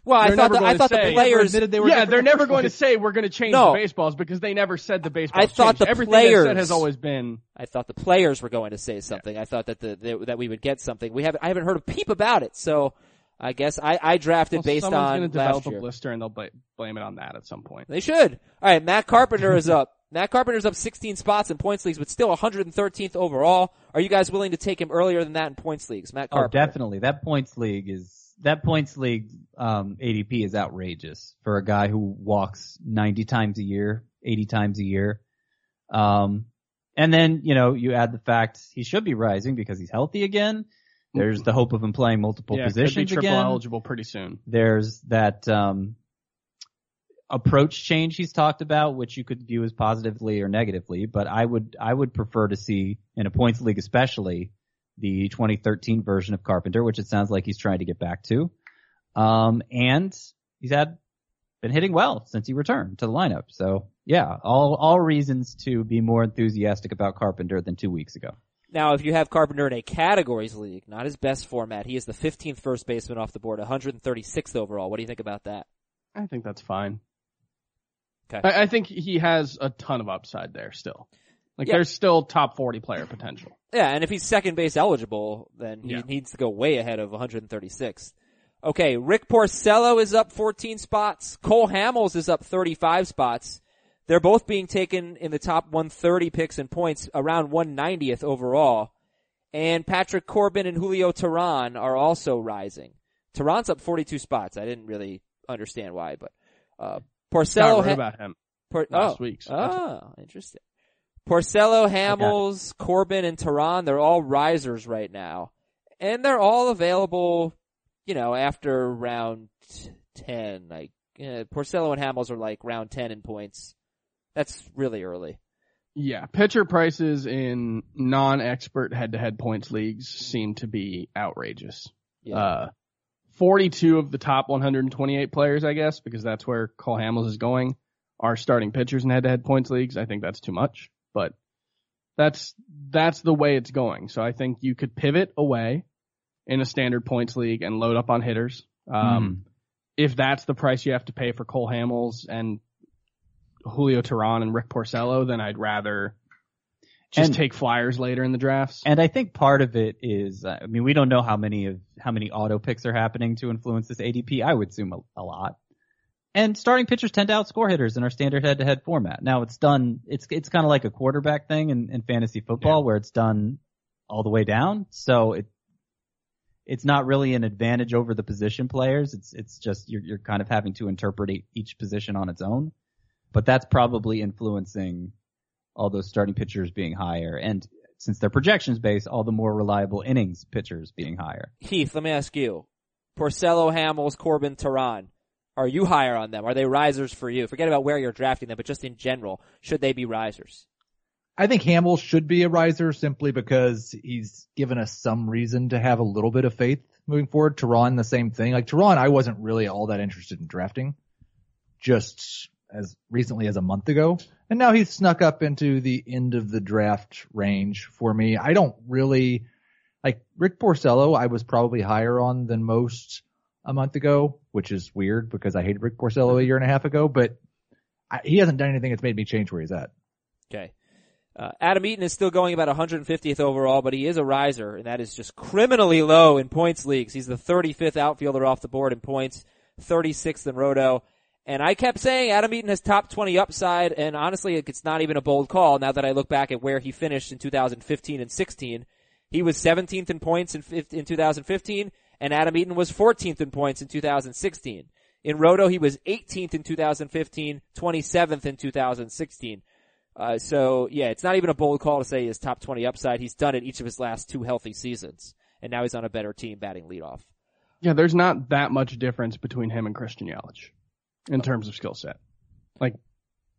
Well, I They're thought never the, going I to thought the say- players. admitted they were yeah, different they're in <laughs> the never first going to place. say we're going to change No. the baseballs because they never said the baseballs. I thought changed. the everything they players- said has always been. I thought the players were going to say something. I thought that the, the that we would get something. We haven't. I haven't heard a peep about it. So I guess I, I drafted Well, based someone's on going to last develop year. a blister and they'll bla- blame it on that at some point. They should. All right, Matt Carpenter is up. Matt Carpenter's up 16 spots in points leagues, but still 113th overall. Are you guys willing to take him earlier than that in points leagues, Matt Carpenter? Oh, Carpenter? definitely. That points league is that points league um, ADP is outrageous for a guy who walks 90 times a year, 80 times a year. Um, and then you know you add the fact he should be rising because he's healthy again. There's the hope of him playing multiple yeah, could be positions triple again. eligible pretty soon. There's that um, approach change he's talked about, which you could view as positively or negatively. But I would I would prefer to see in a points league, especially the 2013 version of Carpenter, which it sounds like he's trying to get back to. Um, and he's had been hitting well since he returned to the lineup. So yeah, all all reasons to be more enthusiastic about Carpenter than two weeks ago. Now, if you have Carpenter in a categories league, not his best format, he is the 15th first baseman off the board, 136th overall. What do you think about that? I think that's fine. Okay. I, I think he has a ton of upside there still. Like Yeah. there's still top 40 player potential. Yeah, and if he's second base eligible, then he Yeah. needs to go way ahead of 136. Okay, Rick Porcello is up 14 spots. Cole Hamels is up 35 spots. They're both being taken in the top 130 picks and points, around 190th overall. And Patrick Corbin and Julio Teheran are also rising. Teheran's up 42 spots. I didn't really understand why, but uh, Porcello ha- about him Por- last oh. week. So Oh, interesting. Porcello, Hamels, Corbin, and Teheran, they're all risers right now. And they're all available, you know, after round 10. Like, uh, Porcello and Hamels are like round 10 in points. That's really early. Yeah, pitcher prices in non-expert head-to-head points leagues seem to be outrageous. Yeah. Uh, 42 of the top 128 players, I guess, because that's where Cole Hamels is going, are starting pitchers in head-to-head points leagues. I think that's too much, but that's, that's the way it's going. So I think you could pivot away in a standard points league and load up on hitters. Um, if that's the price you have to pay for Cole Hamels and Julio Teheran and Rick Porcello, then I'd rather just And- take flyers later in the drafts. And I think part of it is, uh, I mean, we don't know how many of how many auto picks are happening to influence this ADP. I would assume a, a lot. And starting pitchers tend to outscore hitters in our standard head-to-head format. Now it's done. It's it's kind of like a quarterback thing in, in fantasy football where it's done all the way down. So it it's not really an advantage over the position players. It's it's just you're you're kind of having to interpret each position on its own. But that's probably influencing all those starting pitchers being higher. And since they're projections based, all the more reliable innings pitchers being higher. Heath, let me ask you. Porcello, Hamels, Corbin, Teheran. Are you higher on them? Are they risers for you? Forget about where you're drafting them, but just in general, should they be risers? I think Hamels should be a riser simply because he's given us some reason to have a little bit of faith moving forward. Teheran, the same thing. Like Teheran, I wasn't really all that interested in drafting just as recently as a month ago. And now he's snuck up into the end of the draft range for me. I don't really like Rick Porcello. I was probably higher on than most a month ago, which is weird because I hated Rick Porcello a year and a half ago, but I, he hasn't done anything that's made me change where he's at. Okay. Uh, Adam Eaton is still going about 150th overall, but he is a riser, and that is just criminally low in points leagues. He's the 35th outfielder off the board in points, 36th in Roto. And I kept saying Adam Eaton has top 20 upside, and honestly, it's not even a bold call now that I look back at where he finished in 2015 and 16. He was 17th in points in, in 2015, and Adam Eaton was 14th in points in 2016. In Roto, he was 18th in 2015, 27th in 2016. Uh, so yeah, it's not even a bold call to say his top 20 upside. He's done it each of his last two healthy seasons. And now he's on a better team batting leadoff. Yeah, there's not that much difference between him and Christian Yelich in terms of skill set. Like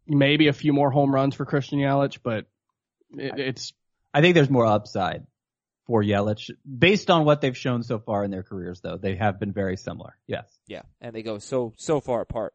maybe a few more home runs for Christian Yelich, but it, it's I think there's more upside for Yelich based on what they've shown so far in their careers, though. They have been very similar. Yes. Yeah. And they go so, so far apart.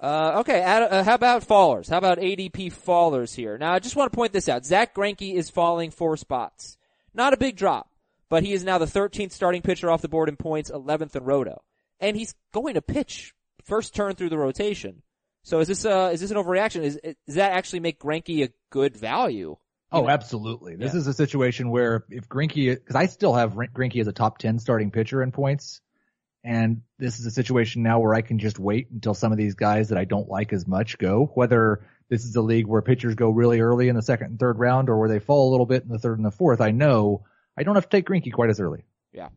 Uh, okay. Ad, uh, how about fallers? How about ADP fallers here? Now I just want to point this out. Zack Greinke is falling four spots. Not a big drop, but he is now the 13th starting pitcher off the board in points, 11th in roto. And he's going to pitch first turn through the rotation. So is this uh is this an overreaction? Is does that actually make Greinke a good value? Oh, absolutely. This Yeah. is a situation where if Greinke, because I still have Greinke as a top 10 starting pitcher in points. And this is a situation now where I can just wait until some of these guys that I don't like as much go, whether this is a league where pitchers go really early in the second and third round or where they fall a little bit in the third and the fourth. I know I don't have to take Greinke quite as early. Yeah.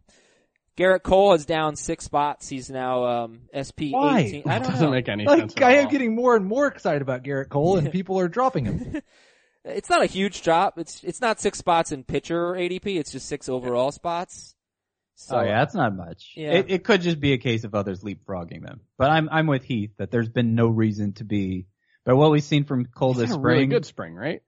Gerrit Cole is down six spots. He's now um SP Why? 18. I don't doesn't know. make any sense. Like at I am getting more and more excited about Gerrit Cole and <laughs> people are dropping him. <laughs> It's not a huge drop. It's it's not six spots in pitcher ADP. It's just six overall spots. So oh yeah, that's not much. Yeah. It, it could just be a case of others leapfrogging them. But I'm I'm with Heath that there's been no reason to be. But what we've seen from Cole He's this had a spring, really good spring, right?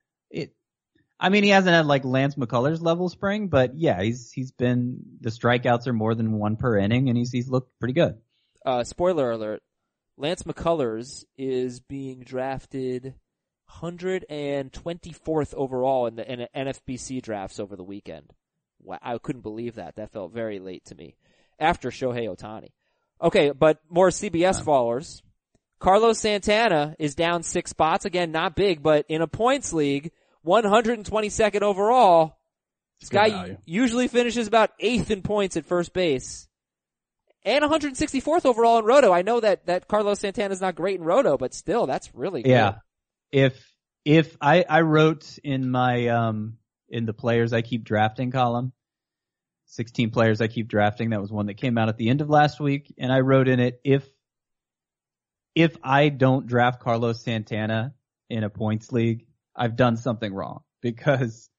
I mean, he hasn't had like Lance McCullers level spring, but yeah, he's he's been the strikeouts are more than one per inning, and he's he's looked pretty good. uh, spoiler alert: Lance McCullers is being drafted 124th overall in the in NFBC drafts over the weekend. Wow, I couldn't believe that. That felt very late to me. After Shohei Ohtani. Okay, but more CBS followers. Carlos Santana is down six spots. Again, not big, but in a points league, 122nd overall. This guy usually finishes about eighth in points at first base. And 164th overall in Roto. I know that, that Carlos Santana is not great in Roto, but still, that's really good. Yeah. If if I I wrote in my um in the players I keep drafting column, 16 players I keep drafting. That was one that came out at the end of last week, and I wrote in it if if I don't draft Carlos Santana in a points league, I've done something wrong because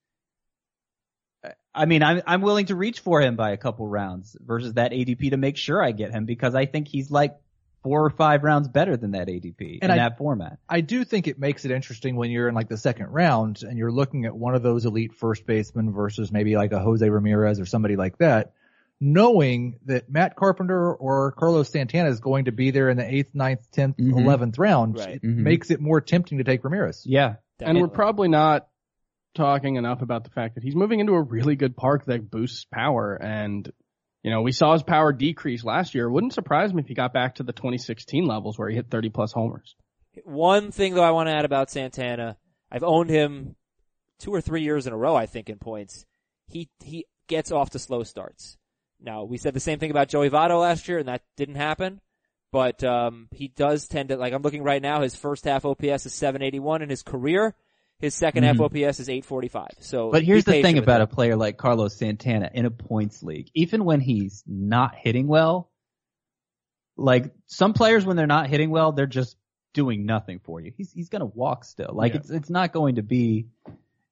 I mean I'm I'm willing to reach for him by a couple rounds versus that ADP to make sure I get him because I think he's like four or five rounds better than that ADP And in I- that format. I do think it makes it interesting when you're in like the second round and you're looking at one of those elite first basemen versus maybe like a Jose Ramirez or somebody like that, knowing that Matt Carpenter or Carlos Santana is going to be there in the eighth, ninth, 10th, Mhm. 11th round, Right. it Mhm. makes it more tempting to take Ramirez. Yeah. And we're probably not talking enough about the fact that he's moving into a really good park that boosts power. And, you know, we saw his power decrease last year. It wouldn't surprise me if he got back to the 2016 levels where he hit 30 plus homers. One thing though I want to add about Santana, I've owned him two or three years in a row, I think, in points. He, he gets off to slow starts. Now, we said the same thing about Joey Votto last year and that didn't happen. But, um, he does tend to, like I'm looking right now, his first half OPS is 781 in his career. His 2nd half Mhm. OPS is 845. So, But here's the thing about a player like Carlos Santana in a points league. Even when he's not hitting well, like some players when they're not hitting well, they're just doing nothing for you. He's he's gonna walk still. Like Yeah. it's it's not going to be.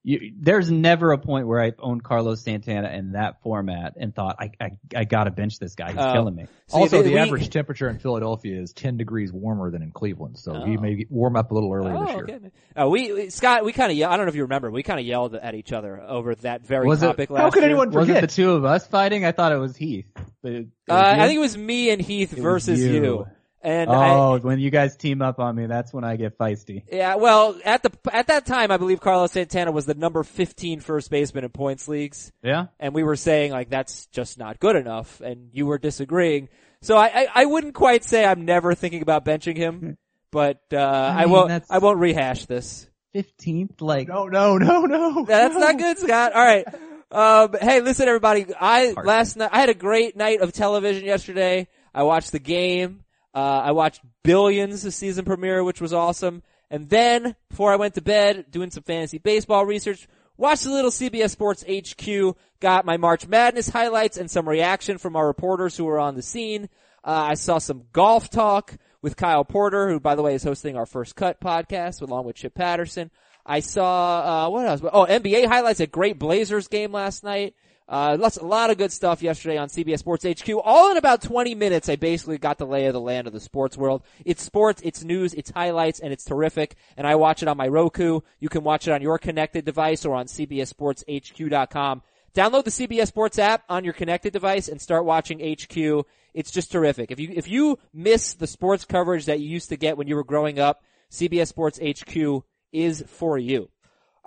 You, there's never a point where I've owned Carlos Santana in that format and thought I I, I gotta bench this guy. He's Oh. killing me. So also, the we- average temperature in Philadelphia is 10 degrees warmer than in Cleveland, so he Oh. may warm up a little earlier this Oh, year. okay. Uh, we, we- Scott, we kind of, I don't know if you remember, we kind of yelled at each other over that very Was it- topic last How could year. anyone Was it forget? the two of us fighting? I thought it was Heath. But it- it Uh, was you? I think it was me and Heath It versus you. you. And I, oh, when you guys team up on me, that's when I get feisty. yeah, well, at the, at that time, I believe Carlos Santana was the number 15 first baseman in points leagues. Yeah. And we were saying like, that's just not good enough. And you were disagreeing. So I, I, I wouldn't quite say I'm never thinking about benching him, but, uh, I, mean, won't, I won't rehash this. Fifteenth, like No, no, no, no. That's no. not good, Scott. All right. Um, hey, listen, everybody. I Hard. last night I had a great night of television yesterday. I watched the game. Uh, I watched Billions, the season premiere, which was awesome. And then before I went to bed, doing some fantasy baseball research, watched a little CBS Sports HQ. Got my March Madness highlights and some reaction from our reporters who were on the scene. Uh, I saw some golf talk with Kyle Porter, who by the way is hosting our First Cut podcast along with Chip Patterson. I saw, uh, what else? Oh, NBA highlights, a great Blazers game last night. Uh, lots, a lot of good stuff yesterday on CBS Sports HQ. All in about 20 minutes, I basically got the lay of the land of the sports world. It's sports, it's news, it's highlights, and it's terrific. And I watch it on my Roku. You can watch it on your connected device or on CBSSportsHQ.com. Download the CBS Sports app on your connected device and start watching HQ. It's just terrific. If you, if you miss the sports coverage that you used to get when you were growing up, CBS Sports HQ is for you.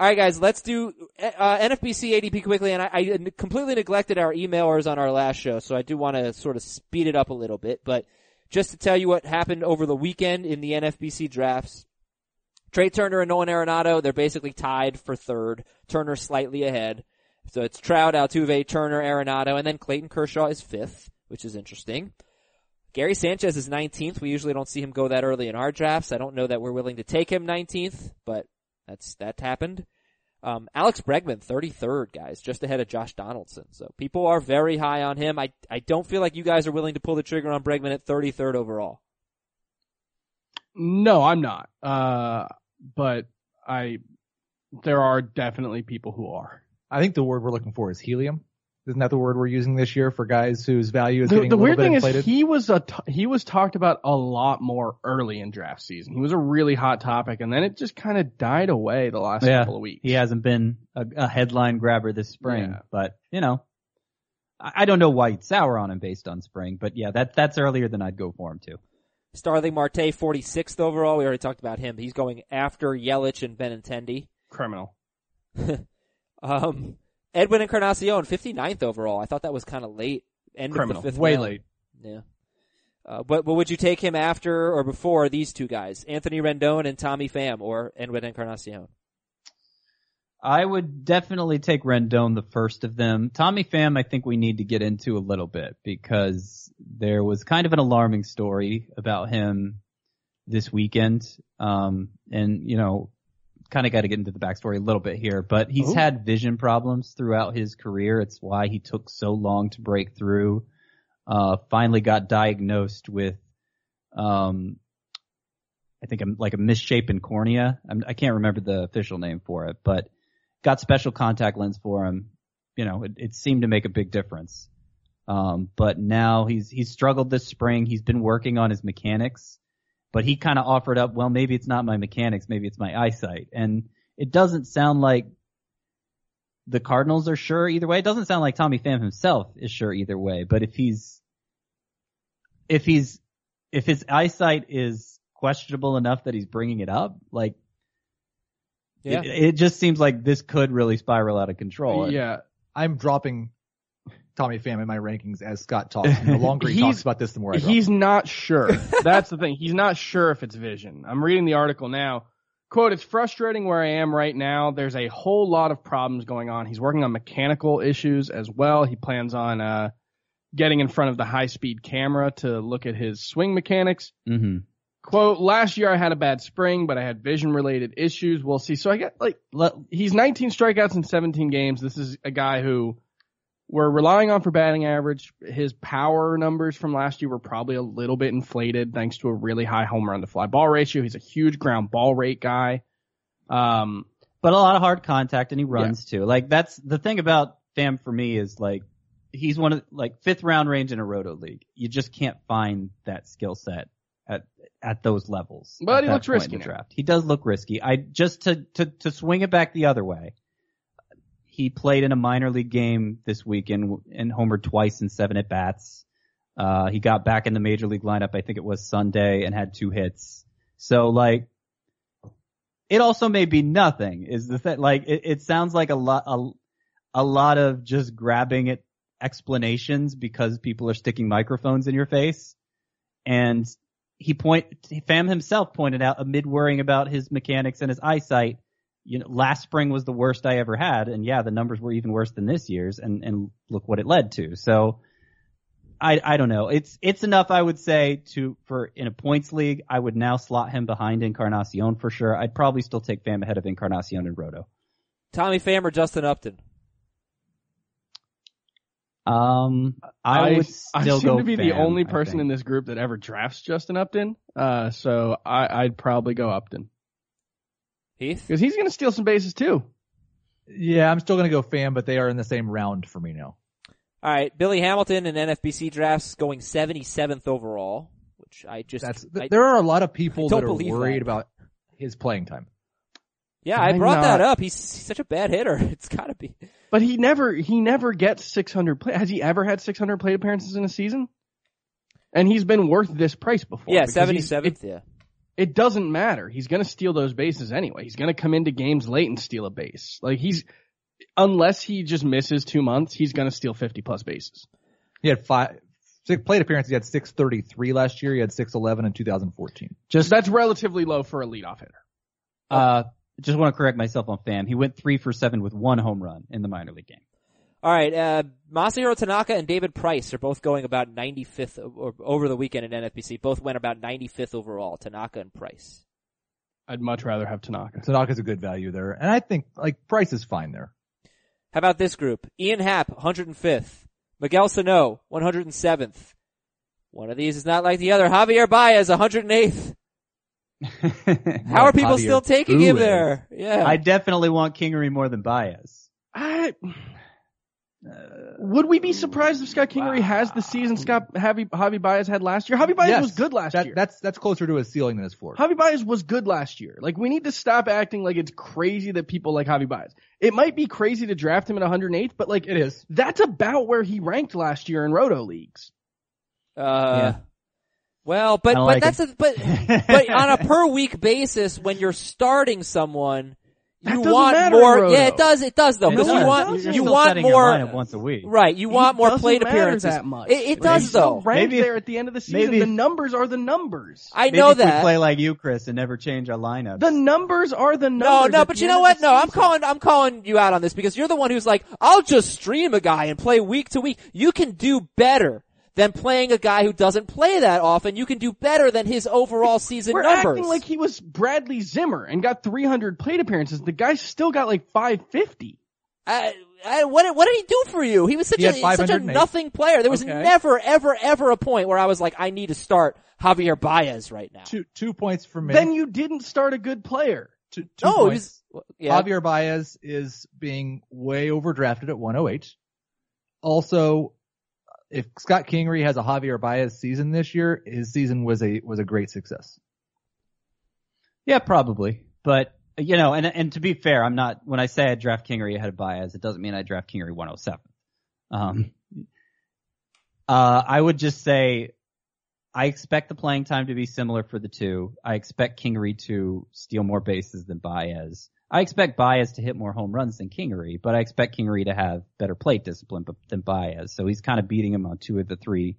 All right, guys, let's do uh, NFBC ADP quickly. And I, I completely neglected our emailers on our last show, so I do want to sort of speed it up a little bit. But just to tell you what happened over the weekend in the NFBC drafts, Trea Turner and Nolan Arenado, they're basically tied for third. Turner slightly ahead. So it's Trout, Altuve, Turner, Arenado, and then Clayton Kershaw is fifth, which is interesting. Gary Sanchez is 19th. We usually don't see him go that early in our drafts. I don't know that we're willing to take him 19th, but that's, that happened. Um, Alex Bregman, 33rd, guys, just ahead of Josh Donaldson. So people are very high on him. I, I don't feel like you guys are willing to pull the trigger on Bregman at 33rd overall. No, I'm not. Uh, but I, there are definitely people who are. I think the word we're looking for is helium. Isn't that the word we're using this year for guys whose value is The, getting the a little weird bit thing inflated? is he was a t- he was talked about a lot more early in draft season. He was a really hot topic, and then it just kind of died away the last Yeah, couple of weeks. He hasn't been a, a headline grabber this spring, Yeah. but you know, I, I don't know why you'd sour on him based on spring, but yeah, that that's earlier than I'd go for him too. Starling Marte, 46th overall. We already talked about him. He's going after Yelich and Benintendi. criminal. <laughs> Um, Edwin Encarnacion, 59th overall. I thought that was kind of late. End Criminal. of the fifth Way round. late. Yeah. Uh, but, but would you take him after or before these two guys, Anthony Rendon and Tommy Pham, or Edwin Encarnacion? I would definitely take Rendon the first of them. Tommy Pham, I think we need to get into a little bit because there was kind of an alarming story about him this weekend. Um, and you know, kind of got to get into the backstory a little bit here, but he's Ooh. had vision problems throughout his career. It's why he took so long to break through. Uh, finally got diagnosed with, um, I think I'm like a misshapen cornea. I'm, I can't remember the official name for it, but got special contact lens for him. You know, it, it seemed to make a big difference. Um, but now he's he's struggled this spring. He's been working on his mechanics, but he kind of offered up, well, maybe it's not my mechanics, maybe it's my eyesight, and it doesn't sound like the Cardinals are sure either way. It doesn't sound like Tommy Pham himself is sure either way. But if he's if he's if his eyesight is questionable enough that he's bringing it up, like Yeah. it, it just seems like this could really spiral out of control. Yeah. I'm dropping Tommy Pham in my rankings as Scott talks. And the longer he <laughs> talks about this, the more I. He's not sure. <laughs> That's the thing. He's not sure if it's vision. I'm reading the article now. Quote, it's frustrating where I am right now. There's a whole lot of problems going on. He's working on mechanical issues as well. He plans on, uh, getting in front of the high speed camera to look at his swing mechanics. hmm Quote, last year I had a bad spring, but I had vision related issues. We'll see. So I get like, le- he's 19 strikeouts in 17 games. This is a guy who we're relying on for batting average. His power numbers from last year were probably a little bit inflated thanks to a really high home run to fly ball ratio. He's a huge ground ball rate guy. Um, But a lot of hard contact and he runs too. Like that's the thing about Pham for me is like he's one of like fifth round range in a roto league. You just can't find that skill set at at those levels. But he looks risky draft. He does look risky. I just to to to swing it back the other way. He played in a minor league game this weekend and homered twice in seven at bats. Uh, he got back in the major league lineup. I think it was Sunday and had two hits. So like, it also may be nothing. Is the thing like it, it sounds like a lot a, a lot of just grabbing at explanations because people are sticking microphones in your face. And he point Pham himself pointed out amid worrying about his mechanics and his eyesight. You know, last spring was the worst I ever had, and yeah, the numbers were even worse than this year's, and and look what it led to. So. I, I don't know. It's it's enough I would say to for in a points league I would now slot him behind Encarnacion for sure. I'd probably still take Pham ahead of Encarnacion and Roto. Tommy Pham or Justin Upton? Um, I, would I seem go to be the only person in this group that ever drafts Justin Upton. Uh, so I, I'd probably go Upton Heath? because he's going to steal some bases too. yeah, I'm still going to go Pham, but they are in the same round for me now. All right, Billy Hamilton in NFBC drafts going 77th overall, which I just That's I- there are a lot of people I that are worried that. about his playing time. yeah, I I'm brought that up. He's, he's such a bad hitter. <laughs> It's got to be. But he never he never gets 600 play. Has he ever had 600 plate appearances in a season? And he's been worth this price before. Yeah, 77th. It, yeah. It doesn't matter. He's going to steal those bases anyway. He's going to come into games late and steal a base. Like he's unless he just misses two months, he's going to steal 50 plus bases. He had five six plate appearances. He had 633 last year. He had 611 in 2014. Just that's relatively low for a leadoff hitter. Uh, just want to correct myself on Pham. He went three for seven with one home run in the minor league game. All right, uh, Masahiro Tanaka and David Price are both going about 95th or over the weekend in NFBC. Both went about 95th overall, Tanaka and Price. I'd much rather have Tanaka. Tanaka's a good value there, and I think like Price is fine there. How about this group? Ian Happ, 105th. Miguel Sano, 107th. One of these is not like the other. Javier Baez, 108th. <laughs> How are people Javier still taking him there? Yeah. I definitely want Kingery more than Baez. I, Uh, would we be mm, surprised if Scott Kingery has the season mm. Scott Javi, Javi Baez had last year? Javi Baez Yes. was good last That, year. That's that's closer to his ceiling than his floor. Javi Baez was good last year. Like we need to stop acting like it's crazy that people like Javi Baez. It might be crazy to draft him at 108th, but like It is. that's about where he ranked last year in roto leagues. Uh, Yeah. Well, but, but like that's a, but, but on a per week basis, when you're starting someone, That you doesn't want matter more. Roto. Yeah, it does. It does though. Because you want You're you want more. once a week. Right. You want more plate appearances. That much. It, it does he's though. Ranked Maybe if- there at the end of the season. maybe the numbers are the numbers. I Maybe know if we that. play like you, Chris, and never change our lineup. The numbers are the numbers. No, no, but you know of what? No, I'm calling, I'm calling you out on this because you're the one who's like, I'll just stream a guy and play week to week. You can do better than playing a guy who doesn't play that often. You can do better than his overall season We're numbers. acting like he was Bradley Zimmer and got 300 plate appearances. The guy still got like 550. I, I, what, what did he do for you? He was such He a, such a nothing player. There was Okay. never, ever, ever a point where I was like, I need to start Javier Baez right now. Two two points for me. Then you didn't start a good player. two, two no, points. was, yeah. Javier Baez is being way overdrafted at 108. Also, if Scott Kingery has a Javier Baez season this year, his season was a was a great success. Yeah, probably. But you know, and and to be fair, I'm not when I say I draft Kingery ahead of Baez, it doesn't mean I draft Kingery 107. Um, uh, I would just say I expect the playing time to be similar for the two. I expect Kingery to steal more bases than Baez. I expect Baez to hit more home runs than Kingery, but I expect Kingery to have better plate discipline than Baez. So he's kind of beating him on two of the three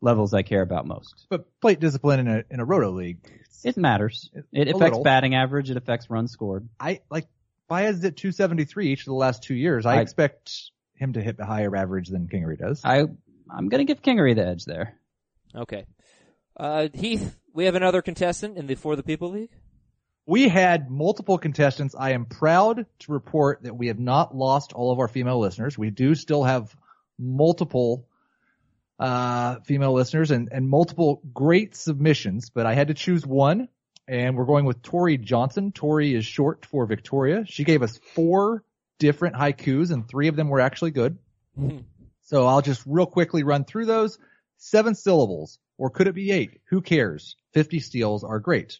levels I care about most. But plate discipline in a in a roto league, It matters. It A affects little. batting average. It affects runs scored. I like Baez at 273 each of the last two years. I, I- expect him to hit a higher average than Kingery does. I I'm gonna give Kingery the edge there. Okay. Uh, Heath, we have another contestant in the For the People League. We had multiple contestants. I am proud to report that we have not lost all of our female listeners. We do still have multiple uh, female listeners and, and multiple great submissions, but I had to choose one and we're going with Tori Johnson. Tori is short for Victoria. She gave us four different haikus and three of them were actually good. So I'll just real quickly run through those. Seven syllables, or could it be eight? Who cares? 50 steals are great.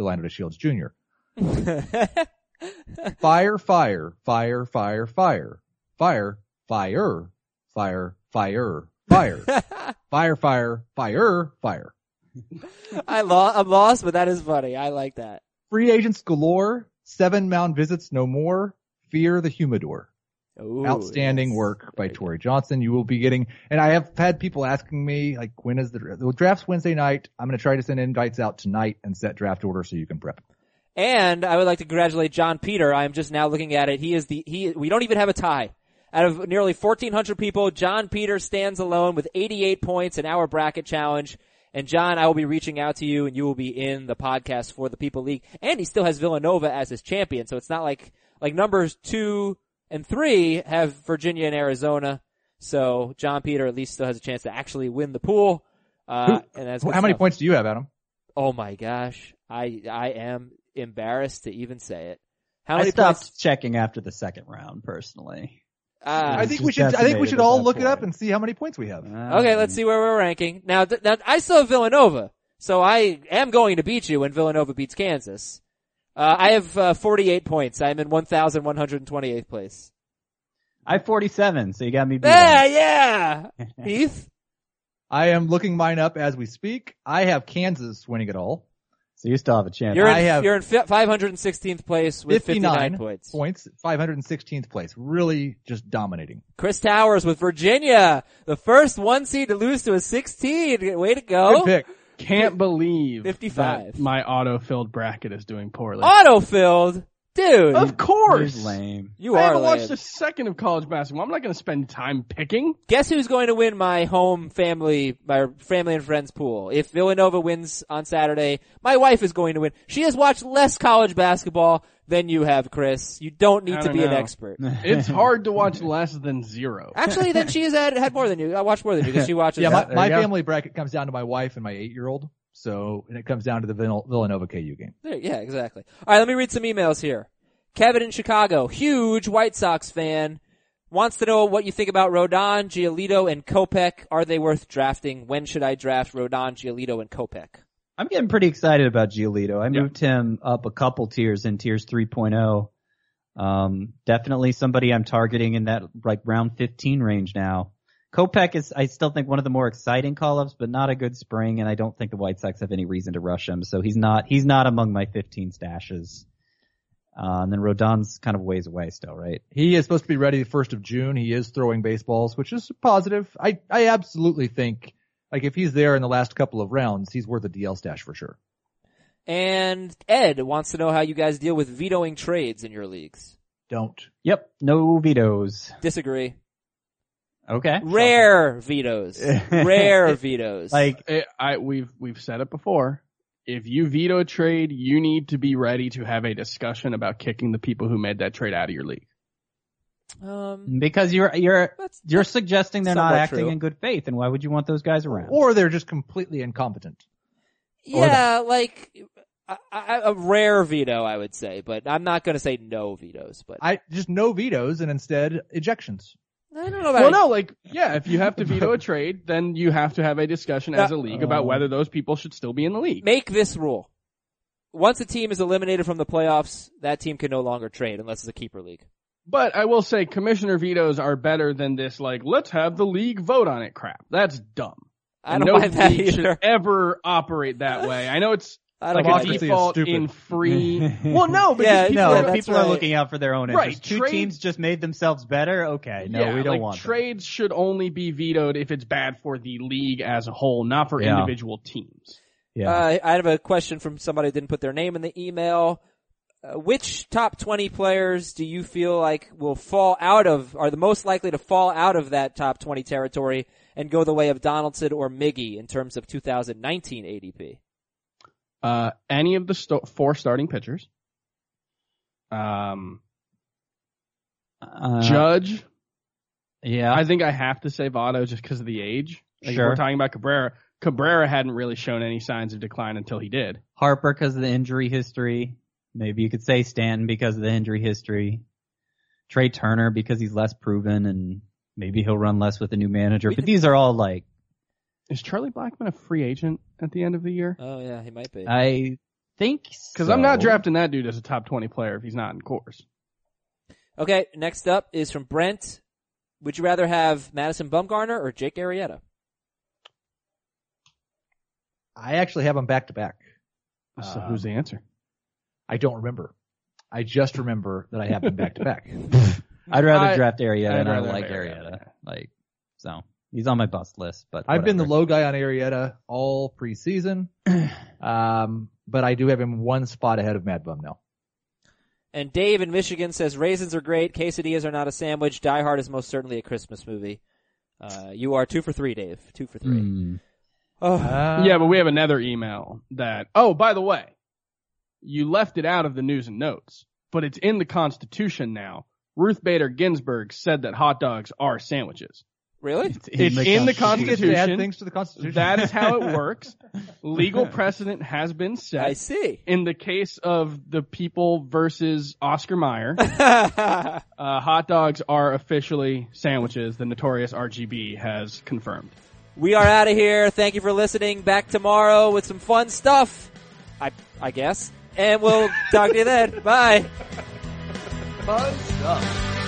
Delino DeShields Jr. <laughs> Fire, fire, fire, fire, fire, fire, fire, fire, fire, fire, <laughs> fire, fire, fire, fire. I lo- I'm lost, but that is funny. I like that. Free agents galore, seven mound visits no more, fear the humidor. Ooh, Outstanding yes. work by Tori Johnson. You will be getting, and I have had people asking me, like, when is the, the draft's Wednesday night. I'm going to try to send invites out tonight and set draft order so you can prep. And I would like to congratulate John Peter. I am just now looking at it. He is the he. We don't even have a tie. Out of nearly 1,400 people, John Peter stands alone with 88 points in our bracket challenge. And John, I will be reaching out to you, and you will be in the podcast for the People League. And he still has Villanova as his champion, so it's not like like numbers two and three have Virginia and Arizona. So John Peter at least still has a chance to actually win the pool. Uh, Who- and that's How good many points do you have, Adam? Oh my gosh, I I am embarrassed to even say it. How I stopped points? checking after the second round personally. Uh, I think we should. I think we should all that look it up and see how many points we have. okay, let's see where we're ranking now. Th- now I still have Villanova, so I am going to beat you when Villanova beats Kansas. Uh, I have uh, 48 points. I'm in 1,128th place. I have 47, so you got me beat. Yeah, yeah. <laughs> Heath, I am looking mine up as we speak. I have Kansas winning it all. So you still have a chance. you're in, I have you're in fi- 516th place with 59 59 points. points, 516th place. Really just dominating. Chris Towers with Virginia, the first one seed to lose to a 16. Way to go. Good go! pick. Can't believe 55. that my auto-filled bracket is doing poorly. Auto-filled, dude. of course. You're lame. You I are haven't lame. watched a second of college basketball. I'm not going to spend time picking. Guess who's going to win my home family, my family and friends pool? If Villanova wins on Saturday, my wife is going to win. She has watched less college basketball than you have, Chris. You don't need I to don't be an expert. <laughs> It's hard to watch less than zero. Actually, then she has had, had more than you. I watched more than you because she <laughs> watches. Yeah, my, my you go. family bracket comes down to my wife and my eight-year-old. So, and it comes down to the Vill- Villanova KU game. There- yeah, exactly. All right, let me read some emails here. Kevin in Chicago, huge White Sox fan, wants to know what you think about Rodon, Giolito, and Kopech. Are they worth drafting? When should I draft Rodon, Giolito, and Kopech? I'm getting pretty excited about Giolito. I moved him up a couple tiers in tiers 3.0. Um, definitely somebody I'm targeting in that like round 15 range now. Kopech is, I still think one of the more exciting call-ups, but not a good spring, and I don't think the White Sox have any reason to rush him. So he's not, he's not among my 15 stashes. Uh, and then Rodon's kind of ways away still, right? He is supposed to be ready the first of June. He is throwing baseballs, which is positive. I, I absolutely think, like, if he's there in the last couple of rounds, he's worth a DL stash for sure. And Ed wants to know how you guys deal with vetoing trades in your leagues. Don't. Yep, no vetoes. Disagree. Okay. Rare vetoes. <laughs> Rare vetoes. Like, Eh, I we've we've said it before. If you veto a trade, you need to be ready to have a discussion about kicking the people who made that trade out of your league. Um, because you're, you're, that's, you're suggesting they're not acting true. in good faith, and why would you want those guys around? Or they're just completely incompetent. yeah, like a, a a rare veto, I would say, but I'm not going to say no vetoes. But I, I just no vetoes and instead ejections. I don't know about Well, no, like yeah, if you have to veto a <laughs> trade, then you have to have a discussion as a league about Uh, whether those people should still be in the league. make this rule. Once a team is eliminated from the playoffs, that team can no longer trade unless it's a keeper league. But I will say commissioner vetoes are better than this like let's have the league vote on it crap. That's dumb. I And don't no mind that league should ever operate that <laughs> way. I know it's I like don't a mind Democracy it. is default stupid. in free. <laughs> well, no, because Yeah, people no, are- that's people are looking out for their own interests. Right, interests. Two trade- teams just made themselves better. Okay, no, yeah, we don't like, want them. trades should only be vetoed if it's bad for the league as a whole, not for Yeah. individual teams. Yeah. Uh, I have a question from somebody who didn't put their name in the email. Uh, which top 20 players do you feel like will fall out of, are the most likely to fall out of that top 20 territory and go the way of Donaldson or Miggy in terms of 2019 ADP? Uh, any of the sto- four starting pitchers. Um, Uh, Judge. yeah. I think I have to say Votto just because of the age. Like Sure. we're talking about Cabrera. Cabrera hadn't really shown any signs of decline until he did. Harper because of the injury history. Maybe you could say Stanton because of the injury history. Trea Turner because he's less proven and maybe he'll run less with a new manager. But these are all like, Is Charlie Blackmon a free agent at the end of the year? Oh yeah, he might be. I think Because I'm not drafting that dude as a top 20 player if he's not in course. Okay, next up is from Brent. Would you rather have Madison Bumgarner or Jake Arrieta? I actually have them back to back. So Um, who's the answer? I don't remember. I just remember that I have them back to back. <laughs> I'd rather I- draft Arrieta I'd and I like have Arrieta, Arrieta. Like, so he's on my bust list, but I've been the low guy on Arrieta all preseason. <clears throat> Um, but I do have him one spot ahead of Mad Bum now. And Dave in Michigan says raisins are great, quesadillas are not a sandwich, Die Hard is most certainly a Christmas movie. Uh, you are two for three, Dave. Two for three. Hmm. Oh, Uh, yeah, but we have another email that, oh, by the way, you left it out of the news and notes, but it's in the Constitution now. Ruth Bader Ginsburg said that hot dogs are sandwiches. really? It's in the Did you get to add Constitution. things to the Constitution? That is how it works. <laughs> Legal precedent has been set. I see. In the case of the people versus Oscar Mayer, <laughs> uh, hot dogs are officially sandwiches. The notorious RGB has confirmed. we are out of here. Thank you for listening. Back tomorrow with some fun stuff. I, I guess. And we'll talk to you then. Bye. Fun stuff.